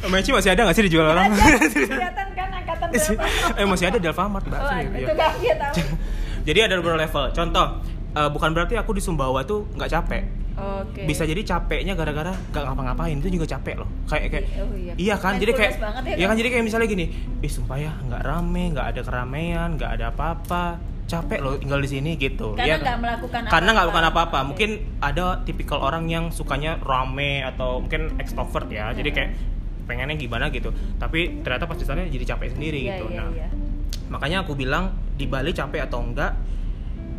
Meci masih ada nggak sih dijual orang? kelihatan kan angkatan berapa eh masih ada di Alfamart, Mbak. oh, Iya. itu kan dia tahu Jadi ada beberapa level. Contoh, eh, bukan berarti aku di Sumbawa tuh nggak capek. Oke Bisa jadi capeknya gara-gara nggak ngapa-ngapain itu juga capek loh. Kayak kayak Oh, iya. iya kan? Jadi kayak ya, iya kan? kan jadi kayak misalnya gini, ih sumpah ya nggak rame, nggak ada keramaian, nggak ada apa-apa. Capek loh tinggal di sini gitu. Karena Iya nggak kan? melakukan Karena nggak apa-apa. melakukan apa-apa. Oke. Mungkin ada tipikal orang yang sukanya rame atau mungkin extrovert ya. Jadi kayak pengennya gimana gitu. Tapi ternyata pas di sana jadi capek sendiri Iya, gitu. iya, nah, iya. makanya aku bilang di Bali capek atau enggak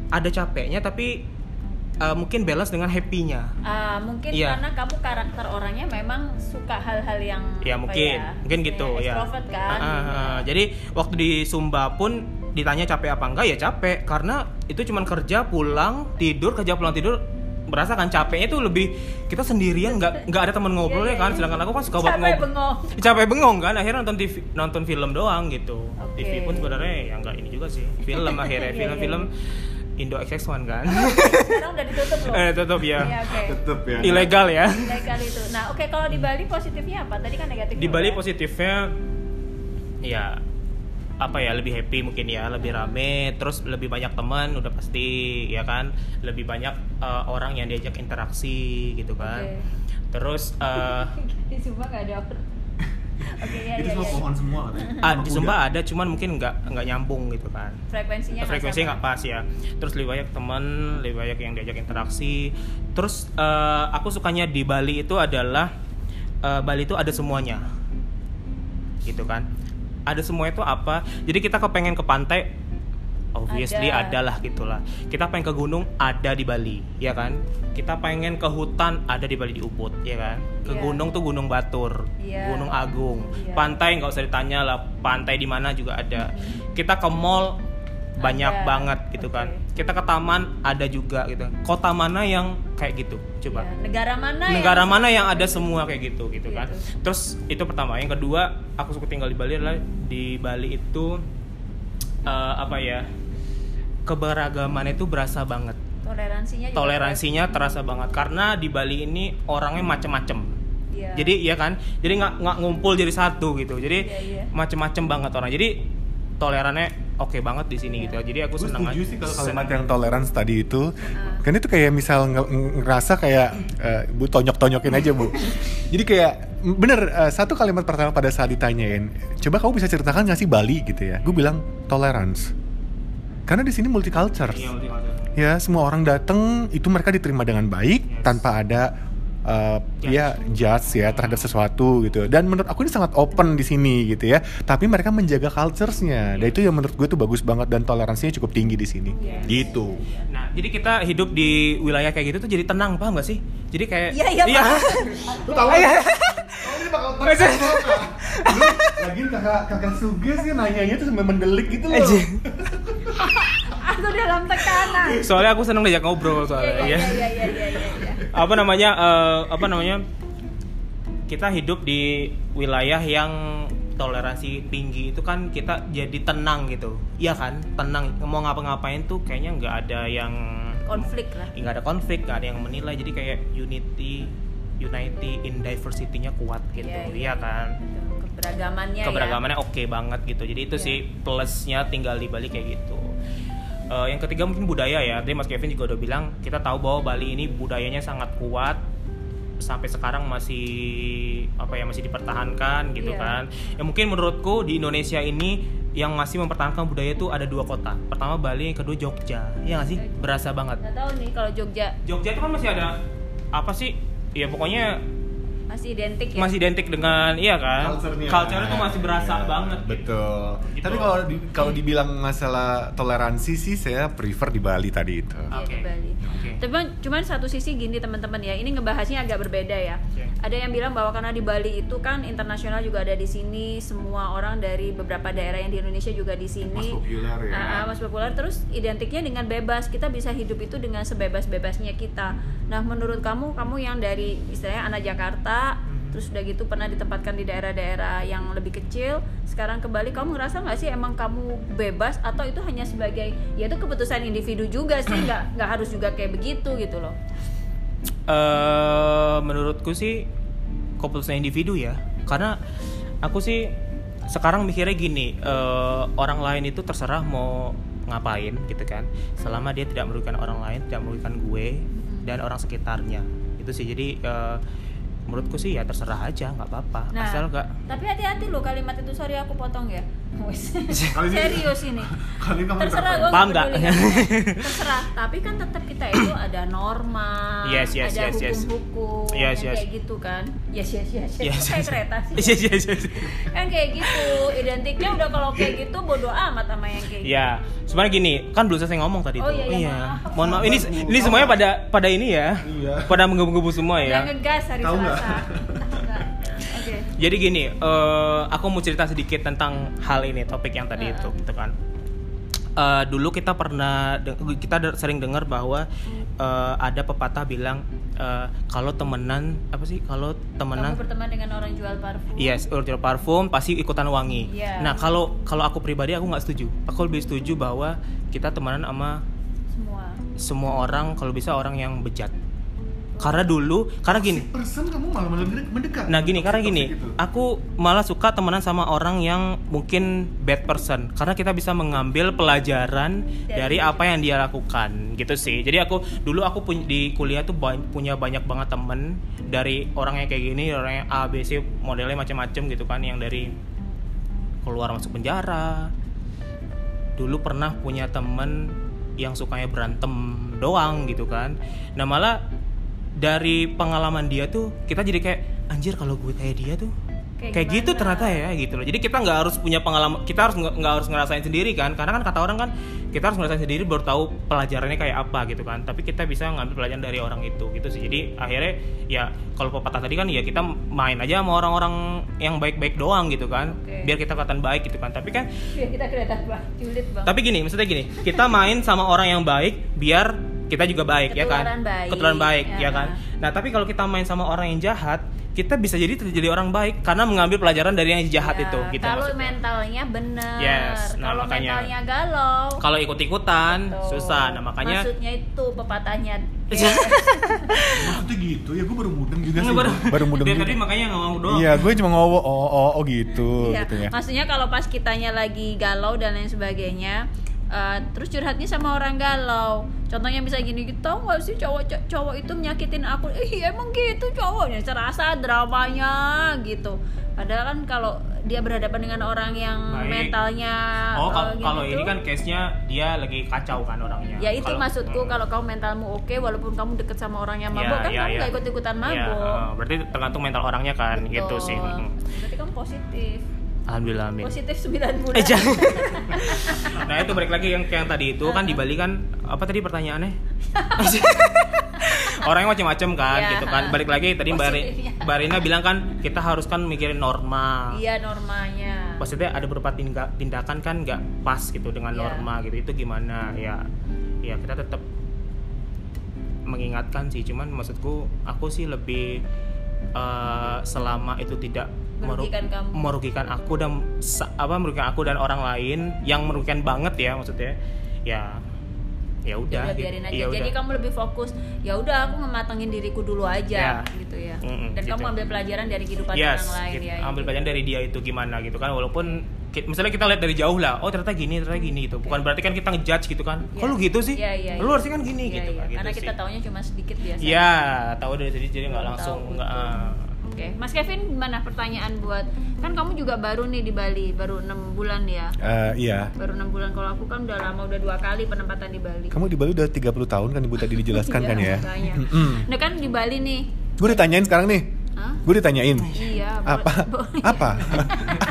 ada capeknya tapi uh, mungkin balance dengan happy-nya. Ah, mungkin Iya. karena kamu karakter orangnya memang suka hal-hal yang ya apa mungkin ya, mungkin. Gitu ya extrovert kan. Ah, ah, ah. jadi waktu di Sumba pun ditanya capek apa enggak ya capek. Karena itu cuman kerja pulang tidur kerja pulang tidur. Berasa kan capeknya tuh lebih kita sendirian nggak nggak ada teman ngobrol Iya, ya iya, kan? iya. sedangkan aku kan suka capek ngobrol. bengong. Capek bengong kan? Akhirnya nonton TV, nonton film doang gitu. Oke. TV pun sebenarnya ya nggak ini juga sih. Film akhirnya Iya, iya, film-film Indo XX1 kan? Sekarang udah ditutup loh. Eh tutup ya. Iya, oke. Tetep ya. ilegal ya. Ilegal itu. Nah oke kalau di Bali positifnya apa? Tadi kan negatif di Bali positifnya ya apa ya lebih happy mungkin ya. Lebih rame terus lebih banyak teman udah pasti ya kan? Lebih banyak eh, orang yang diajak interaksi gitu kan? Oke. terus eh, di Sumba nggak ada orang oke ya Itu ya, semua ya. pohon semua katanya. ah. Sumba ada cuman mungkin nggak nggak nyambung gitu kan. Frekuensinya frekuensinya nggak pas ya. Terus lebih banyak teman lebih banyak yang diajak interaksi. Terus eh, aku sukanya di Bali itu adalah eh, Bali itu ada semuanya. Gitu kan. Ada semua itu apa? Jadi kita kepengen ke pantai obviously Ada. ada lah gitulah kita pengen ke gunung ada di Bali ya kan kita pengen ke hutan ada di Bali di Ubud ya kan ke Iya. gunung tuh Gunung Batur Iya. Gunung Agung Iya. pantai nggak usah ditanya lah pantai di mana juga ada kita ke mall banyak Ada. banget gitu kan Oke. kita ke taman ada juga gitu kota mana yang kayak gitu coba Ya, negara mana negara yang mana yang ada semua kayak gitu gitu kan Gitu. terus itu pertama yang kedua aku suka tinggal di Bali adalah di Bali itu eh, apa ya keberagaman itu berasa banget. Toleransinya juga toleransinya terasa banget karena di Bali ini orangnya macem-macem. Iya. jadi iya kan? Jadi nggak nggak ngumpul jadi satu gitu. Jadi Iya, iya. macem-macem banget orang. Jadi tolerannya oke banget di sini gitu. Jadi aku Gue setuju aja- sih kalau kalimat yang toleransi tadi itu. Ah. Kan itu kayak misal nge- ngerasa kayak eh, Bu tonjok-tonjokin aja Bu. Jadi kayak bener eh, satu kalimat pertama pada saat ditanyain Coba kamu bisa ceritakan nggak sih Bali? gitu ya. Gue bilang tolerance Karena di sini multicultural Iya, multicultural. Ya semua orang datang itu mereka diterima dengan baik Yes. Tanpa ada eh, ya judge ya terhadap sesuatu gitu dan menurut aku ini sangat open di sini gitu ya tapi mereka menjaga culturesnya dan itu yang menurut gue tuh bagus banget dan toleransinya cukup tinggi di sini Yes. gitu Nah, jadi kita hidup di wilayah kayak gitu tuh jadi tenang, paham gak sih? Jadi kayak Iya, iya, iya. Lu tahu? Oh, ini bakal Lagi kakak kakak Suge sih nanyanya tuh sampai mendelik gitu loh. Aja. aku dalam tekanan Soalnya aku seneng diajak ngobrol Iya, soalnya. iya, ya. iya, iya, iya, iya, iya. Apa namanya? eh, apa namanya? Kita hidup di wilayah yang toleransi tinggi itu kan kita jadi tenang gitu. Iya kan? Tenang. Mau ngapa-ngapain tuh kayaknya nggak ada yang konflik lah nggak ada konflik, nggak ada yang menilai. Jadi kayak unity, unity in diversity-nya kuat gitu. Iya, Iya, iya. kan? Keberagamannya keberagamannya oke banget gitu jadi itu Iya. sih plusnya tinggal di Bali kayak gitu Eh, yang ketiga mungkin budaya ya. Tadi Mas Kevin juga udah bilang kita tahu bahwa Bali ini budayanya sangat kuat. Sampai sekarang masih apa ya masih dipertahankan gitu Iya. kan. Ya mungkin menurutku di Indonesia ini yang masih mempertahankan budaya itu ada dua kota. Pertama Bali yang kedua Jogja. Ya nggak sih? Berasa banget. Nggak tahu nih kalau Jogja. Jogja itu kan masih ada apa sih? Ya pokoknya masih identik ya masih identik dengan iya kan Culture-nya. culture itu masih berasa Iya, banget Betul. Gitu. Tapi kalau di, kalau dibilang masalah toleransi sih saya prefer di Bali tadi itu. Iya, Oke. di Bali. Oke. Tapi cuman satu sisi gini teman-teman ya, ini ngebahasnya agak berbeda ya. Oke. Ada yang bilang bahwa karena di Bali itu kan internasional juga ada di sini, semua orang dari beberapa daerah yang di Indonesia juga di sini. Mas populer ya. Ah, ah, mas populer terus identiknya dengan bebas. Kita bisa hidup itu dengan sebebas-bebasnya kita. Nah, menurut kamu, kamu yang dari istilahnya anak Jakarta, Mhm. terus udah gitu pernah ditempatkan di daerah-daerah yang lebih kecil, sekarang ke Bali, kamu ngerasa nggak sih emang kamu bebas? Atau itu hanya sebagai ya itu keputusan individu juga sih, nggak nggak harus juga kayak begitu gitu loh. eh menurutku sih keputusan individu ya. Karena aku sih sekarang mikirnya gini eh, orang lain itu terserah mau ngapain gitu kan. Selama dia tidak merugikan orang lain tidak merugikan gue dan orang sekitarnya. Itu sih. Jadi eh, menurutku sih ya terserah aja nggak apa-apa Nah, asal nggak tapi hati-hati loh kalimat itu sorry aku potong ya. Serius ini. Kali kamu Terserah gue Paham nggak? Terserah. Tapi kan tetap kita itu ada norma, Yes, yes, ada yes, yes. hukum-hukum, Yes, yang yes. kayak gitu kan. Yes, yes, yes. yes. Yes, Kayak yes. kereta sih. Yes, yes, yes. kan kayak gitu. Identiknya udah kalau kayak gitu bodoh amat sama yang kayak gitu. Ya, sebenarnya gini, kan belum selesai ngomong tadi Oh, tuh. iya, iya, maaf. Mohon maaf. Ini ini semuanya pada pada ini ya. Iya. Pada menggebu-gebu semua Yang ya. ngegas hari Tahu nggak? Selasa. Jadi gini, eh, aku mau cerita sedikit tentang hal ini, topik yang tadi Heeh. itu, gitu kan. Eh, dulu kita pernah kita sering dengar bahwa eh, ada pepatah bilang eh, kalau temenan apa sih? Kalau temenan Kamu berteman dengan orang jual parfum. Yes, jual parfum pasti ikutan wangi. Iya. Nah, kalau kalau aku pribadi aku nggak setuju. Aku lebih setuju bahwa kita temenan sama Semua. semua orang kalau bisa orang yang bejat. Karena dulu, karena gini. Persen kamu malah malah mendekat. Nah gini, karena gini, Toxic itu. aku malah suka temenan sama orang yang mungkin bad person, karena kita bisa mengambil pelajaran Dari- dari apa yang dia lakukan, gitu sih. Jadi aku dulu aku punya di kuliah tuh punya banyak banget temen dari orang yang kayak gini, orang yang A, B, C, modelnya macam-macam gitu kan, yang dari keluar masuk penjara. Dulu pernah punya temen yang sukanya berantem doang gitu kan. Nah malah dari pengalaman dia tuh kita jadi kayak anjir kalau gue kayak dia tuh Kayak kayak, gitu ternyata ya gitu loh. Jadi kita nggak harus punya pengalaman, kita harus nggak harus ngerasain sendiri kan. Karena kan kata orang kan kita harus ngerasain sendiri baru tahu pelajarannya kayak apa gitu kan. Tapi kita bisa ngambil pelajaran dari orang itu gitu sih. Jadi akhirnya ya kalau pepatah tadi kan ya kita main aja sama orang-orang yang baik-baik doang gitu kan. Oke. Biar kita kelihatan baik gitu kan. Tapi kan Biar kita kelihatan julid bang. tapi gini, maksudnya gini, kita main sama orang yang baik biar kita juga baik ya kan? Baik. Ketularan baik Ya. ya kan. Nah, tapi kalau kita main sama orang yang jahat, kita bisa jadi jadi orang baik karena mengambil pelajaran dari yang jahat Ya, itu gitu Kalau maksudnya. mentalnya bener. Yes, nah, kalau makanya. mentalnya galau. Kalau ikut-ikutan Tuh. susah. Nah, makanya Maksudnya itu pepatahnya. Maksudnya gitu ya, gue baru mudeng juga sih. Baru, baru mudeng juga. tadi makanya nggak mau doang. Iya, gue cuma ngowo oh oh, oh gitu Iya, gitu ya. Maksudnya kalau pas kitanya lagi galau dan lain sebagainya, eh, terus curhatnya sama orang galau. Contohnya bisa gini gitu, tau gak sih cowok cowok itu menyakitin aku? Ih emang gitu cowoknya, serasa dramanya gitu. Padahal kan kalau dia berhadapan dengan orang yang Baik. mentalnya Oh, eh, kalau gitu, kalau ini kan case-nya dia lagi kacau kan orangnya. Ya itu Kalau- maksudku Hmm. kalau kamu mentalmu oke walaupun kamu deket sama orang yang Ya, mabuk kan ya, kamu ya. gak ikut-ikutan Iya, mabuk. eh, berarti tergantung mental orangnya kan gitu Betul. sih. Hmm. Berarti kamu positif. Alhamdulillah amin. Positif 9 bulan. Eh jangan. nah itu balik lagi yang yang tadi itu kan di Bali kan apa tadi pertanyaannya? Orangnya macam-macam kan Iya. gitu kan. Balik lagi tadi Mbak. Mbak Rina bilang kan kita harus kan mikirin norma. Iya normanya. Maksudnya ada beberapa tindak- tindakan kan nggak pas gitu dengan Iya. norma gitu. Itu gimana ya? Ya kita tetap mengingatkan sih. Cuman maksudku aku sih lebih eh, selama itu tidak meru- Merugikan kamu. merugikan aku dan apa merugikan aku dan orang lain yang merugikan banget ya maksudnya ya ya Ya udah gitu. biarin aja. Ya Jadi udah. kamu lebih fokus. Ya udah aku ngematengin diriku dulu aja Ya. gitu ya. Mm-mm, Dan kamu gitu. ambil pelajaran dari kehidupan yes, orang lain gitu. ya. ambil gitu. pelajaran dari dia itu gimana gitu kan walaupun misalnya kita lihat dari jauh lah oh ternyata gini ternyata gini gitu bukan berarti kan kita ngejudge gitu kan Iya. lu gitu sih Iya, iya, lu iya. harusnya kan gini Iya, gitu iya. kan gitu Karena kita sih. taunya cuma sedikit biasa. Iya, tahu dari jadi jadi nggak langsung nggak. betul. Oke, Mas Kevin gimana pertanyaan buat kan kamu juga baru nih di Bali, baru enam bulan ya. Eh, iya. Baru enam bulan kalau aku kan udah lama udah dua kali penempatan di Bali. Kamu di Bali udah 30 tahun kan Ibu tadi dijelaskan kan ya? Iya, makanya. Mm-mm. Nah kan di Bali nih, Gue ditanyain sekarang nih. Hah? Gue ditanyain. Iya, Apa? Apa?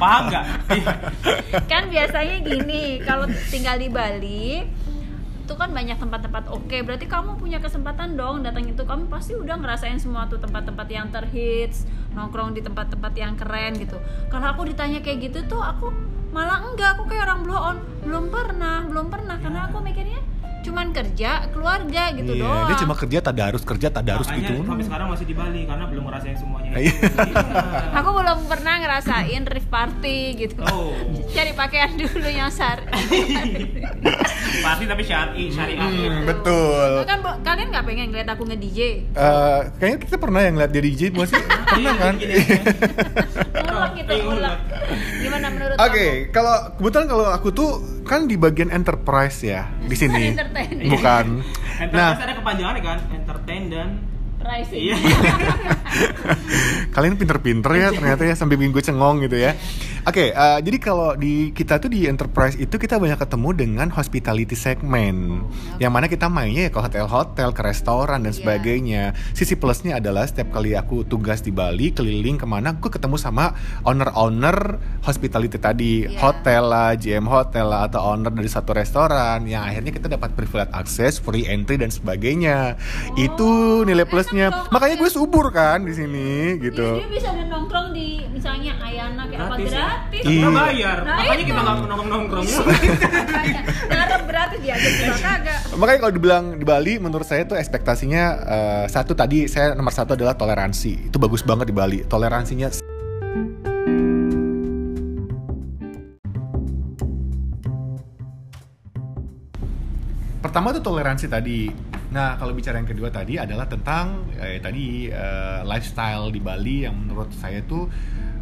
Paham nggak? kan biasanya gini kalau tinggal di Bali itu kan banyak tempat-tempat oke berarti kamu punya kesempatan dong datang itu. Kamu pasti udah ngerasain semua tuh tempat-tempat yang terhits nongkrong di tempat-tempat yang keren gitu. Kalau aku ditanya kayak gitu tuh aku malah enggak. Aku kayak orang blow on. Belum pernah belum pernah. Karena aku mikirnya cuman kerja keluarga gitu Iya, doang dia cuma kerja tadarus kerja tadarus Makanya gitu. sampai sekarang masih di Bali karena belum ngerasain semuanya. Iya. aku belum pernah ngerasain rave party gitu Oh. cari pakaian dulu yang sar Pasti tapi syari syariah. Hmm, gitu. betul. kan kalian nggak pengen ngeliat aku nge DJ Eh, kayaknya kita pernah yang lihat dia DJ bukan sih? Pernah kan? Ulek gitu Iya, ulek. gimana menurut Oke, kamu kalau kebetulan kalau aku tuh kan di bagian enterprise ya di sini. Entertain. Bukan. Nah, ada kepanjangannya kan, entertain dan pricing iya. kalian pinter-pinter ya ternyata ya sampai bikin gue cengong gitu ya. Oke, eh, jadi kalau di kita tuh di enterprise itu kita banyak ketemu dengan hospitality segment, yang mana kita mainnya ya ke hotel-hotel, ke restoran dan Iya. sebagainya. Sisi plusnya adalah setiap kali aku tugas di Bali keliling ke mana, gue ketemu sama owner-owner hospitality tadi, Iya. hotel lah, GM hotel lah, atau owner dari satu restoran, yang akhirnya kita dapat privilege akses, free entry dan sebagainya. Itu nilai plusnya. Makanya gue ya. subur kan di sini gitu. Iya, dia bisa ada nongkrong di misalnya Ayana kayak apa Gratis ya. Gratis Iya. Kita bayar. Nah, Makanya itu. kita nggak nongkrong-nongkrong. ngarep gratis diajak juga kagak Makanya kalau dibilang di Bali, menurut saya tuh ekspektasinya eh, satu tadi saya nomor satu adalah toleransi. Itu bagus banget di Bali. Toleransinya Pertama tuh toleransi tadi. Nah, kalau bicara yang kedua tadi adalah tentang eh, tadi eh, lifestyle di Bali yang menurut saya tuh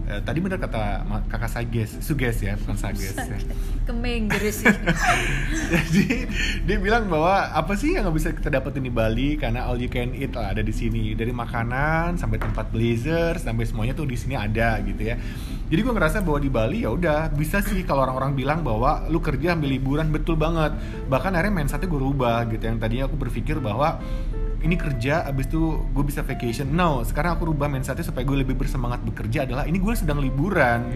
eh, tadi benar kata kakak Sages, Suges ya, bukan Sages. ya. kemenggris sih Jadi dia bilang bahwa apa sih yang nggak bisa kita dapetin di Bali karena all you can eat lah ada di sini dari makanan sampai tempat blazer sampai semuanya tuh di sini ada gitu ya. Jadi gue ngerasa bahwa di Bali ya udah bisa sih kalau orang-orang bilang bahwa lu kerja ambil liburan betul banget. Bahkan akhirnya mindsetnya gue rubah gitu yang tadinya aku berpikir bahwa ini kerja abis itu gue bisa vacation. No sekarang aku rubah mindsetnya supaya gue lebih bersemangat bekerja adalah ini gue sedang liburan.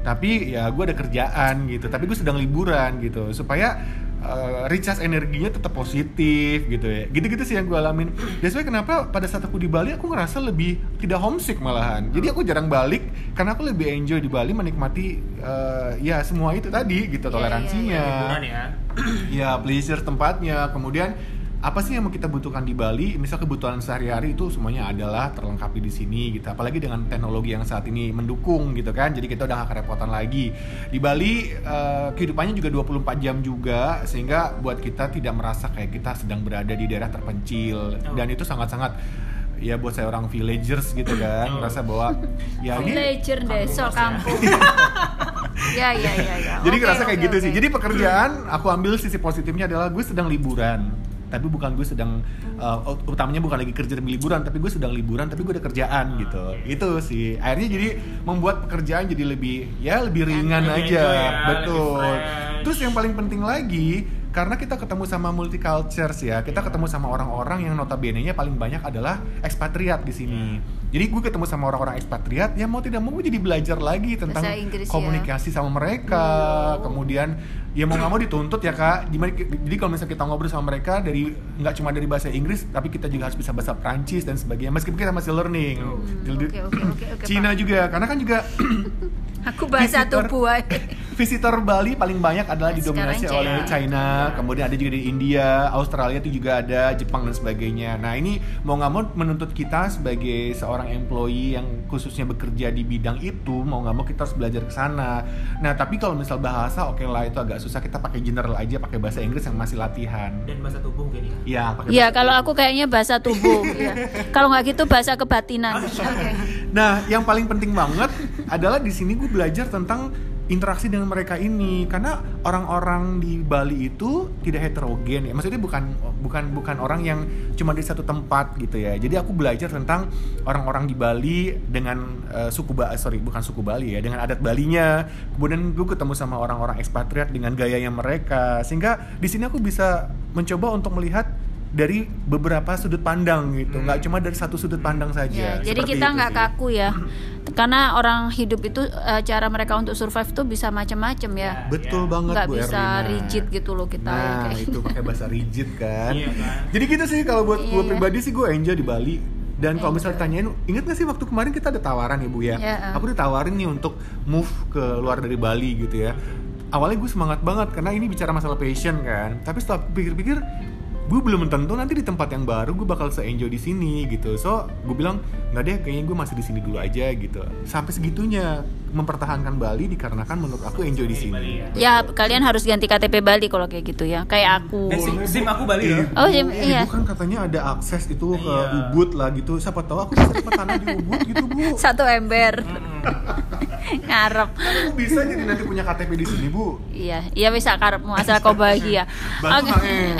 Tapi ya gue ada kerjaan gitu. Tapi gue sedang liburan gitu. Supaya uh, recharge energinya tetap positif gitu ya. Gitu-gitu sih yang gue alamin. That's why kenapa pada saat aku di Bali aku ngerasa lebih tidak homesick malahan. Jadi aku jarang balik karena aku lebih enjoy di Bali menikmati uh, ya semua itu tadi gitu Iya, toleransinya. Liburan ya. ya pleasure tempatnya. Kemudian apa sih yang mau kita butuhkan di Bali misal kebutuhan sehari-hari itu semuanya adalah terlengkapi di sini gitu apalagi dengan teknologi yang saat ini mendukung gitu kan jadi kita udah gak kerepotan lagi di Bali eh, kehidupannya juga 24 jam juga sehingga buat kita tidak merasa kayak kita sedang berada di daerah terpencil Oh. dan itu sangat-sangat ya buat saya orang villagers gitu kan Oh. merasa bahwa ya ini villager desa kampung kampung ya ya ya ya Jadi Oke, ngerasa kayak oke, gitu oke. sih. Jadi pekerjaan aku ambil sisi positifnya adalah gue sedang liburan. Tapi bukan gue sedang uh, ut- utamanya bukan lagi kerja demi liburan, tapi gue sedang liburan tapi gue ada kerjaan gitu. Itu sih. Akhirnya jadi membuat pekerjaan jadi lebih ya lebih ringan aja. ya, Betul. Terus yang paling penting lagi karena kita ketemu sama multicultures ya, kita ketemu sama orang-orang yang notabene-nya paling banyak adalah ekspatriat di sini. Jadi gue ketemu sama orang-orang ekspatriat, ya mau tidak mau gue jadi belajar lagi tentang ya. komunikasi sama mereka. Kemudian ya mau nggak mau dituntut ya kak. Gimana? Jadi kalau misalnya kita ngobrol sama mereka dari nggak cuma dari bahasa Inggris, tapi kita juga harus bisa bahasa Prancis dan sebagainya. Meskipun kita masih learning. Jadi- oke, oke, oke, oke, Cina Pak. juga, karena kan juga aku bahasa Visitor. tubuh visitor Bali paling banyak adalah Sekarang didominasi China. oleh China, kemudian ada juga di India, Australia itu juga ada, Jepang dan sebagainya. Nah ini mau nggak mau menuntut kita sebagai seorang employee yang khususnya bekerja di bidang itu, mau nggak mau kita harus belajar ke sana. Nah tapi kalau misal bahasa, oke lah itu agak susah kita pakai general aja, pakai bahasa Inggris yang masih latihan. Dan bahasa tubuh mungkin ya. Iya, pakai Iya, bahasa- kalau aku kayaknya bahasa tubuh. ya. Kalau nggak gitu bahasa kebatinan. Oke. Nah, yang paling penting banget adalah di sini gue belajar tentang interaksi dengan mereka ini karena orang-orang di Bali itu tidak heterogen ya. Maksudnya bukan bukan bukan orang yang cuma di satu tempat gitu ya. Jadi aku belajar tentang orang-orang di Bali dengan eh, suku ba sorry bukan suku Bali ya, dengan adat Balinya. Kemudian gue ketemu sama orang-orang ekspatriat dengan gayanya mereka. Sehingga di sini aku bisa mencoba untuk melihat dari beberapa sudut pandang gitu, nggak cuma dari satu sudut pandang saja. Ya, jadi kita nggak kaku ya. Karena orang hidup itu eh, cara mereka untuk survive tuh bisa macam-macam ya. Betul Ya. banget Nggak Bu bisa Erlina. rigid gitu loh kita ya, Nah, kayak itu pakai bahasa rigid kan. Iya kan? Jadi gitu sih kalau buat gue Iya. pribadi sih gue enjoy di Bali. Dan kalau misalnya Enjoy. ditanyain, inget gak sih waktu kemarin kita ada tawaran ya Bu ya? Iya, ah. Aku ditawarin nih untuk move ke luar dari Bali gitu ya. Awalnya gue semangat banget karena ini bicara masalah passion kan. Tapi setelah pikir-pikir, gue belum tentu nanti di tempat yang baru gue bakal se-enjoy di sini gitu. So, gue bilang nggak deh, kayaknya gue masih di sini dulu aja gitu. Sampai segitunya mempertahankan Bali dikarenakan menurut aku enjoy di sini. ya. Ya kalian harus ganti KTP Bali kalau kayak gitu ya. Kayak aku. Eh, sim, sim aku Bali loh. Oh, sim, Eh, iya. Ibu kan katanya ada akses itu ke Iya. Ubud lah gitu. Siapa tahu aku bisa dapat tanah di Ubud gitu, Bu. Satu ember. Ngarep. Kan aku bisa jadi nanti punya KTP di sini, Bu. Iya, iya bisa karepmu asal kau bahagia. Oke. Mang Eng.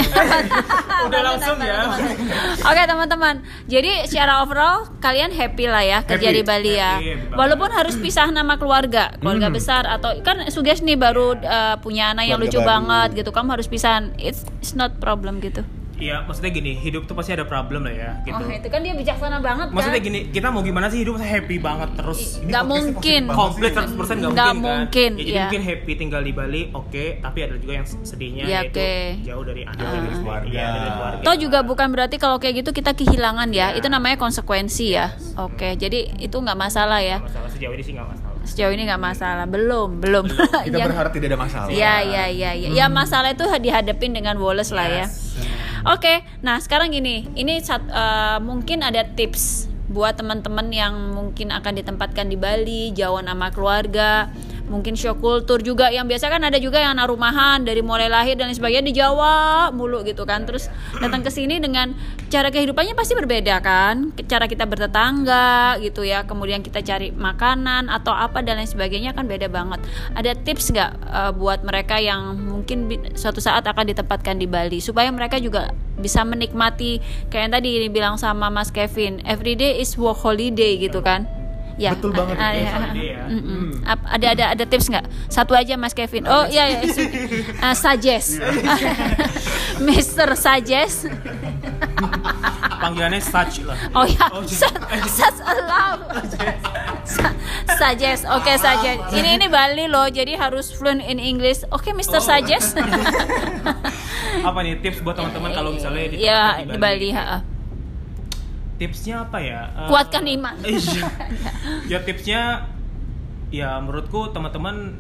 Udah langsung ya. Oke teman-teman, jadi secara overall kalian happy lah ya kerja Happy. di Bali ya. Happy. Walaupun harus pisah nama keluarga, keluarga Hmm. besar atau kan Suges nih baru uh, punya anak yang Keluarga lucu baru. banget gitu, kamu harus pisah. It's, it's not problem gitu. Iya, maksudnya gini, hidup tuh pasti ada problem lah ya, gitu. Oh itu kan dia bijaksana banget kan. Maksudnya gini, kita mau gimana sih hidup happy banget terus? Ini podcastnya mungkin. komplit sih. 100% nggak Nggak mungkin, mungkin, kan? Ya, jadi iya. mungkin happy tinggal di Bali, oke, tapi ada juga yang sedihnya Iya, yaitu oke. jauh dari anak, Ah. dari keluarga. Dari keluarga. Toh juga bukan berarti kalau kayak gitu kita kehilangan ya. Iya. Itu namanya konsekuensi ya. Oke, jadi itu nggak masalah ya. Nggak masalah sejauh ini sih nggak masalah. Sejauh ini nggak masalah. Belum, belum. Kita Yang- berharap tidak ada masalah. Iya iya iya iya. Ya masalah itu dihadapin dengan Wallace lah ya. Oke, nah sekarang gini, ini sat- eh, mungkin ada tips buat teman-teman yang mungkin akan ditempatkan di Bali, jauh sama keluarga, mungkin show kultur juga yang biasa kan ada juga yang anak rumahan dari mulai lahir dan lain sebagainya di Jawa mulu gitu kan. Terus datang ke sini dengan cara kehidupannya pasti berbeda kan. Cara kita bertetangga gitu ya, kemudian kita cari makanan atau apa dan lain sebagainya kan beda banget. Ada tips nggak eh, buat mereka yang mungkin suatu saat akan ditempatkan di Bali supaya mereka juga bisa menikmati kayak yang tadi dibilang sama Mas Kevin, everyday is work holiday gitu kan? Ya, Betul banget, ah, itu ya. ya. Mm-mm. Ap- Ada ada ada tips nggak? Satu aja Mas Kevin. Oh iya ya, su- ah, suggest, Mister suggest. Panggilannya such lah. Oh ya, Oh, su- such a love. Su- suggest, oke suggest. Ini ini Bali loh, jadi harus fluent in English. Oke, Mister Oh. suggest. Apa nih tips buat teman-teman kalau misalnya di, ya tempat di Bali. ha. Tipsnya apa ya? Eh, Kuatkan iman. Iya. ya tipsnya ya menurutku teman-teman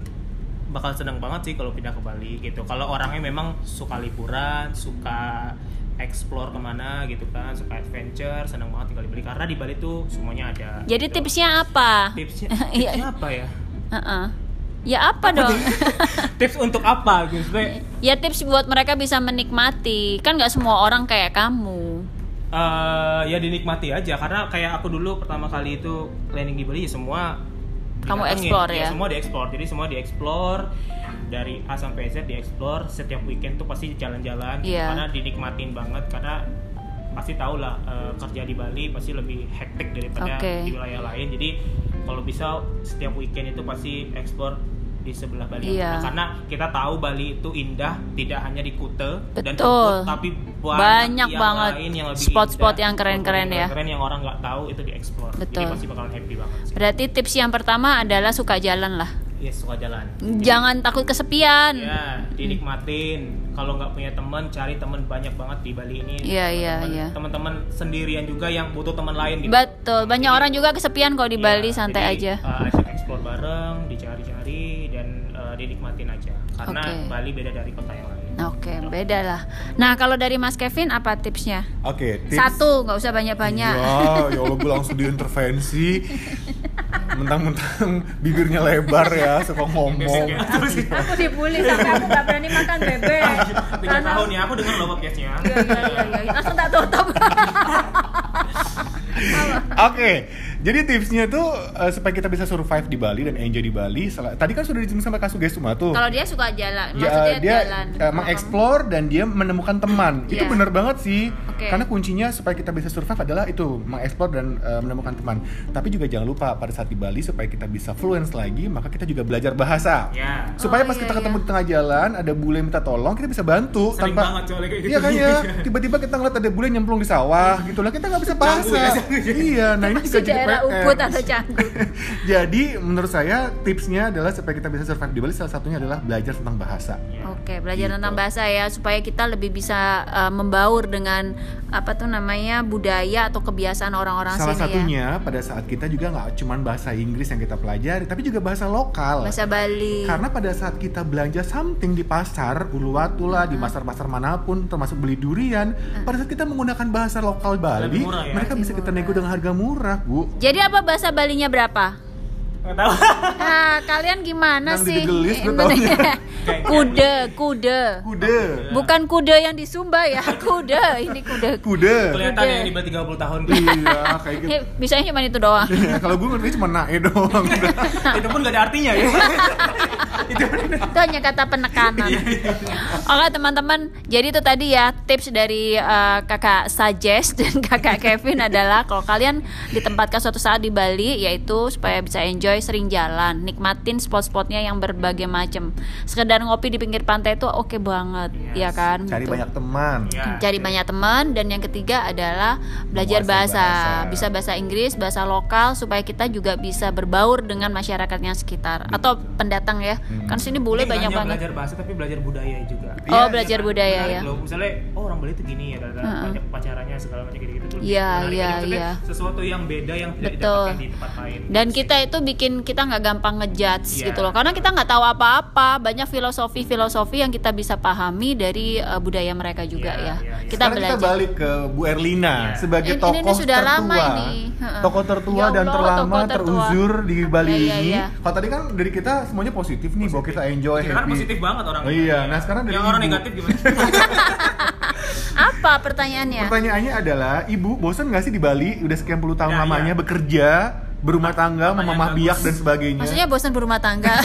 bakal senang banget sih kalau pindah ke Bali gitu. Kalau orangnya memang suka liburan, suka explore ke mana gitu kan, suka adventure, senang banget tinggal di Bali karena di Bali tuh semuanya ada. Jadi gitu. tipsnya apa? tipsnya, Iya. tipsnya apa ya? Heeh. Ya apa dong? Tips untuk apa gitu? Ya tips buat mereka bisa menikmati. Kan nggak semua orang kayak kamu. Eh, ya dinikmati aja karena kayak aku dulu pertama kali itu planning di Bali ya semua Kamu explore ya? Semua dieksplor. Jadi semua dieksplor dari A sampai Z dieksplor setiap weekend tuh pasti jalan-jalan. Iya. karena dinikmatin banget karena pasti tahu lah eh, kerja di Bali pasti lebih hektik daripada Oke. di wilayah lain. Jadi kalau bisa setiap weekend itu pasti explore di sebelah Bali Iya. Nah, karena kita tahu Bali itu indah tidak hanya di Kute dan Betul. Ubud, tapi Banyak banyak, yang banget lain yang lebih spot-spot yang keren-keren spot-spot yang ya. keren yang orang nggak tahu itu dieksplor jadi Betul. pasti bakalan happy banget sih Berarti tips yang pertama adalah suka jalan lah. yes suka jalan Jangan takut kesepian. ya dinikmatin kalau nggak punya teman cari teman banyak banget di Bali ini Iya, iya, iya. teman-teman sendirian juga yang butuh teman lain gitu Betul. Banyak Jadi- orang juga kesepian kalau di Iya, Bali santai jadi, aja. uh, bareng dicari-cari dan uh, dinikmatin aja karena Oke. Bali beda dari kota yang lain Oke, beda lah. Nah, kalau dari Mas Kevin apa tipsnya? Oke, tips. Satu, nggak usah banyak-banyak. Ya, ya Allah gue langsung diintervensi. Mentang-mentang bibirnya lebar ya, suka ngomong. Basic ya. Terus ya. Aku dibully sampai aku nggak berani makan bebek. tiga tahun ya aku dengar loh podcastnya Iya, iya, iya, iya. Langsung tak tutup. Oke, Jadi tipsnya tuh eh, supaya kita bisa survive di Bali dan enjoy di Bali. Tadi kan sudah dijelasin sama semua tuh. Kalau dia suka jalan, Ya, maksudnya dia jalan. eh, mengeksplor dan dia menemukan teman. Itu Iya. benar banget sih. Oke. Karena kuncinya supaya kita bisa survive adalah itu, mengeksplor dan eh, menemukan teman. Tapi juga jangan lupa pada saat di Bali supaya kita bisa fluence lagi, maka kita juga belajar bahasa. Ya. Supaya Oh, pas iya, kita ketemu iya. di tengah jalan ada bule minta tolong, kita bisa bantu Sering tanpa banget gitu. Iya kan ya. Tiba-tiba kita ngeliat ada bule nyemplung di sawah gitu lah, kita nggak bisa bahasa. Ya, ya. Iya, nah ini juga jadi daerah PR. Ubud atau Canggu. Jadi menurut saya tipsnya adalah supaya kita bisa survive di Bali salah satunya adalah belajar tentang bahasa. Oke, belajar Gitu. tentang bahasa ya supaya kita lebih bisa uh, membaur dengan apa tuh namanya budaya atau kebiasaan orang-orang Salah sini ya. satunya pada saat kita juga nggak cuma bahasa Inggris yang kita pelajari, tapi juga bahasa lokal. Bahasa Bali. Karena pada saat kita belanja something di pasar, Uluwatu lah, di pasar-pasar mana pun, termasuk beli durian, pada saat kita menggunakan bahasa lokal Bali, Lebih murah ya? mereka bisa kita nego dengan harga murah, Bu. Jadi apa bahasa Balinya berapa? Nggak tahu. Nah, kalian gimana Yang sih? gue taunya. kuda, kuda. Kuda. Bukan kuda yang di Sumba ya, kuda. Ini kuda. Kuda. Kelihatan Kuda. yang di bawah 30 tahun. iya, kayak gitu. Bisanya cuma itu doang. Kalau gue ngerti cuma nae doang. Itu pun gak ada artinya ya. itu itu hanya kata penekanan. Oke teman-teman, jadi itu tadi ya tips dari eh, kakak Suggest dan kakak Kevin adalah kalau kalian ditempatkan suatu saat di Bali, yaitu supaya bisa enjoy sering jalan, nikmatin spot-spotnya yang berbagai macam. Sekedar ngopi di pinggir pantai itu oke banget, ya Yes. kan? Cari Gitu. banyak teman. Ya. Cari banyak teman dan yang ketiga adalah belajar bahasa. bahasa. bisa bahasa Inggris, bahasa lokal supaya kita juga bisa berbaur dengan masyarakatnya sekitar atau pendatang ya. Kan sini nggak banyak hanya banget. belajar bahasa tapi belajar budaya juga. Oh, Iya, belajar kan? budaya ya. loh. Misalnya, oh orang Bali itu gini ya, dan Heeh. banyak pacarannya segala macam gitu-gitu tuh. Iya, menarik iya. Maksudnya iya. Sesuatu yang beda yang tidak Betul. didapatkan di tempat lain. Dan kita itu bikin kita nggak gampang ngejudge Iya. gitu loh, karena kita nggak tahu apa-apa. Banyak filosofi-filosofi yang kita bisa pahami dari uh, budaya mereka juga Iya, ya. iya, iya. Kita Sekarang belajar. kita balik ke Bu Erlina Iya. sebagai Ini- tokoh ini sudah tertua. lama ini. Tokoh tertua Ya dan Allah, terlama tokoh tertua. teruzur di Bali Iya, iya, ini. iya. Kalau tadi kan dari kita semuanya positif nih, bahwa kita enjoy kan happy. positif banget orangnya. Oh iya, nah sekarang dari yang orang negatif gimana? Apa pertanyaannya? Pertanyaannya adalah, Ibu bosan nggak sih di Bali udah sekian puluh tahun Ya, lamanya ya. bekerja, berumah tangga, mamah biak dan sebagainya? Maksudnya bosan berumah tangga?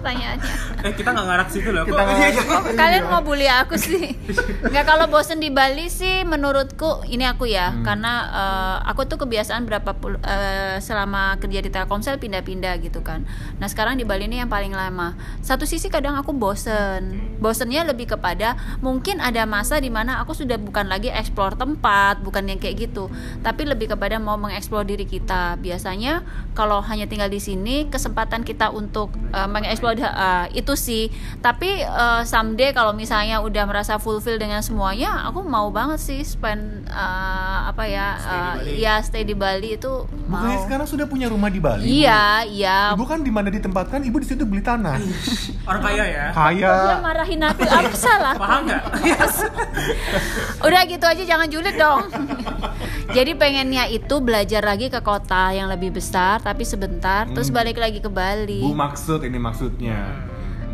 Pertanyaannya? eh kita nggak ngarah ke situ loh. Kita Oh, kalian mau bully aku sih? Nggak kalau bosen di Bali sih menurutku ini aku ya Hmm. karena eh, aku tuh kebiasaan berapa pul- eh, selama kerja di Telkomsel pindah-pindah gitu kan. Nah sekarang di Bali ini yang paling lama. Satu sisi kadang aku bosen. Bosennya lebih kepada mungkin ada masa di mana aku sudah bukan lagi explore tempat, bukan yang kayak gitu, tapi lebih kepada mau mengeksplor diri kita. Biasanya kalau hanya tinggal di sini kesempatan kita untuk eh, mengeksplor eh, itu sih tapi eh, someday kalau misalnya udah merasa fulfill dengan semuanya aku mau banget sih spend eh, apa ya Stay eh, Bali. ya stay di Bali itu Bukannya mau sekarang sudah punya rumah di Bali? Bu? iya iya Ibu kan di mana ditempatkan, ibu di situ beli tanah. Orang kaya ya. Kaya. dia marahin aku apa salah Paham nggak? udah gitu aja jangan julid dong jadi pengennya itu belajar lagi ke kota yang lebih besar tapi sebentar terus Hmm. balik lagi ke Bali Bu maksud ini maksudnya.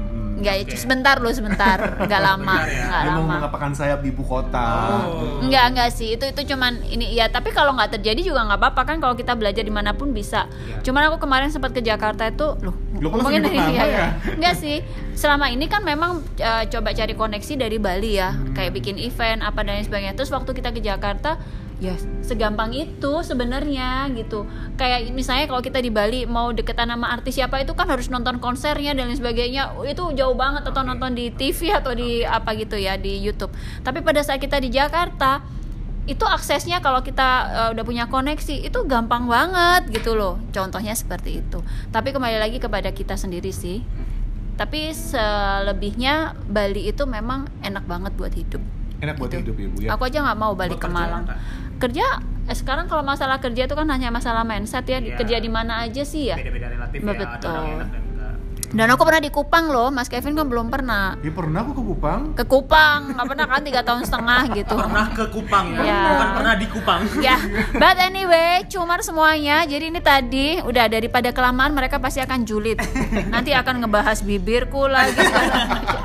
Hmm. Enggak, sebentar loh, sebentar, nggak lama, Sebentar ya. Dia mau lama. mengapakkan sayap di ibu kota. Oh. Enggak, enggak sih. Itu itu cuman ini ya, tapi kalau nggak terjadi juga nggak apa-apa kan kalau kita belajar di mana pun bisa. Iya. Cuman aku kemarin sempat ke Jakarta itu, loh, Loh, kok ngomongin langsung nyebut iya, iya. ya? Enggak sih. Selama ini kan memang eh, coba cari koneksi dari Bali ya, Hmm. kayak bikin event apa dan lain sebagainya. Terus waktu kita ke Jakarta ya segampang itu sebenarnya gitu. Kayak misalnya kalau kita di Bali mau deketan sama artis siapa itu kan harus nonton konsernya dan lain sebagainya. Itu jauh banget atau nonton di TV atau di apa gitu ya di YouTube. Tapi pada saat kita di Jakarta itu aksesnya kalau kita eh, udah punya koneksi itu gampang banget gitu loh. Contohnya seperti itu. Tapi kembali lagi kepada kita sendiri sih. Tapi selebihnya Bali itu memang enak banget buat hidup. Enak buat Gitu. hidup ya bu ya. aku aja nggak mau balik ke Buat kerja Malang. Nggak? Kerja eh, sekarang kalau masalah kerja itu kan hanya masalah mindset ya Iya. kerja di mana aja sih ya Beda-beda relatif ya. Ada Betul. orang enak dan aku pernah di Kupang loh Mas Kevin kan belum pernah Ya pernah aku ke Kupang. ke Kupang nggak pernah kan tiga tahun setengah gitu Pernah ke Kupang ya? Iya. Bukan pernah di Kupang. ya but anyway cumar semuanya jadi ini tadi udah daripada kelamaan mereka pasti akan julid nanti akan ngebahas bibirku lagi segala macam.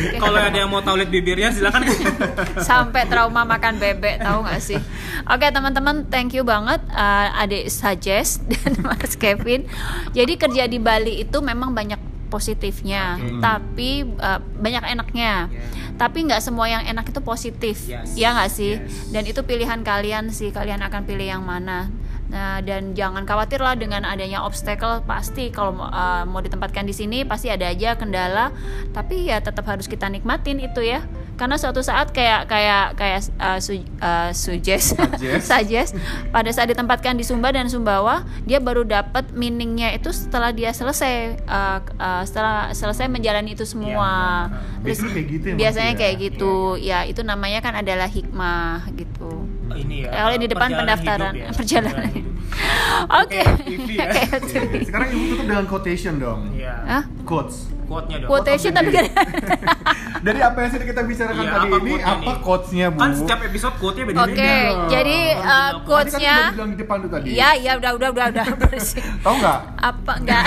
Kalau ada yang mau tahu lihat bibirnya silakan. sampai trauma makan bebek tahu nggak sih oke teman-teman thank you banget uh, adik suggest dan mas Kevin jadi kerja di Bali itu memang banyak positifnya Oke. tapi uh, banyak enaknya Yeah. tapi nggak semua yang enak itu positif Yes. ya nggak sih Yes. dan itu pilihan kalian sih kalian akan pilih yang mana Nah, dan jangan khawatir lah dengan adanya obstacle pasti kalau mau, uh, mau ditempatkan di sini pasti ada aja kendala. Tapi ya tetap harus kita nikmatin itu ya. Karena suatu saat kayak kayak kayak uh, su, uh, suggest Suggest. pada saat ditempatkan di Sumba dan Sumbawa dia baru dapat meaningnya itu setelah dia selesai uh, uh, setelah selesai menjalani itu semua. Iya, Terus Biasanya kayak gitu ya, biasanya ya? kayak gitu. Ya itu namanya kan adalah hikmah gitu Ini ya. kalau di depan pendaftaran hidup ya. perjalanan hidup. Oke. Ya. Kayak TV. Sekarang ibu tutup dengan quotation dong. Iya. Hah? Quotes. Quote-nya dong. Quotation tapi kan Dari apa yang sudah kita bicarakan Iya, tadi apa ini, apa quotesnya bu? Kan setiap episode quote-nya beda-beda. Oke, jadi uh, Tadi kan quotes-nya bilang di depan tuh tadi. Ya, ya udah udah udah udah bersih. Tahu nggak? apa enggak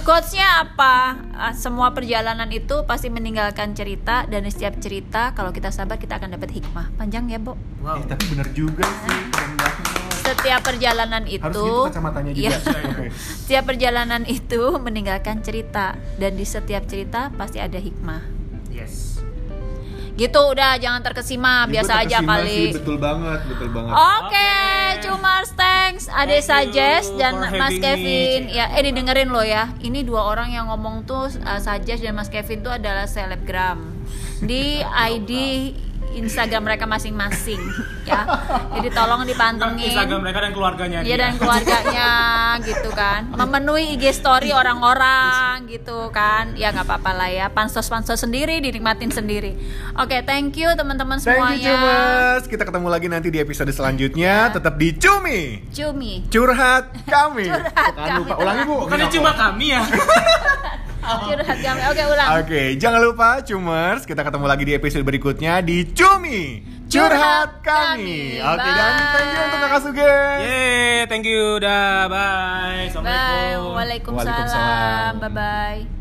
quotesnya apa Ah, semua perjalanan itu pasti meninggalkan cerita dan setiap cerita kalau kita sabar kita akan dapat hikmah panjang ya Bo Wow. Eh, tapi bener juga sih. keren banget. Setiap perjalanan itu Harus gitu kacamatanya juga. Iya. Setiap perjalanan itu meninggalkan cerita dan di setiap cerita pasti ada hikmah Yes. gitu udah jangan terkesima Ya, biasa gua aja terkesima kali sih, betul banget, betul banget. Oke, cuma thanks Ade Suggest dan Mas Kevin. me. Ya, eh didengerin lo ya. Ini dua orang yang ngomong tuh uh, Suggest dan Mas Kevin tuh adalah selebgram di ID Instagram mereka masing-masing ya. Jadi tolong dipantengin. Instagram mereka dan keluarganya. Iya dan keluarganya gitu kan memenuhi IG story orang-orang gitu kan ya nggak apa-apa lah ya pansos-pansos sendiri dinikmatin sendiri oke thank you teman-teman Thank you semuanya Cumas. Kita ketemu lagi nanti di episode selanjutnya. Tetap di Cumi. cumi Curhat kami. Curhat Bukan kami, lupa. Ulangi Bu. Bukannya cuma kami ya. curhat kami oke ulang Oke, jangan lupa Cumers, kita ketemu lagi di episode berikutnya di Cumi Curhat Kami. Kami. Oke, dan Bye. thank you untuk Kakak Suges. Yeay, thank you. Dah, bye. bye Assalamualaikum. waalaikumsalam Waalaikumsalam. bye bye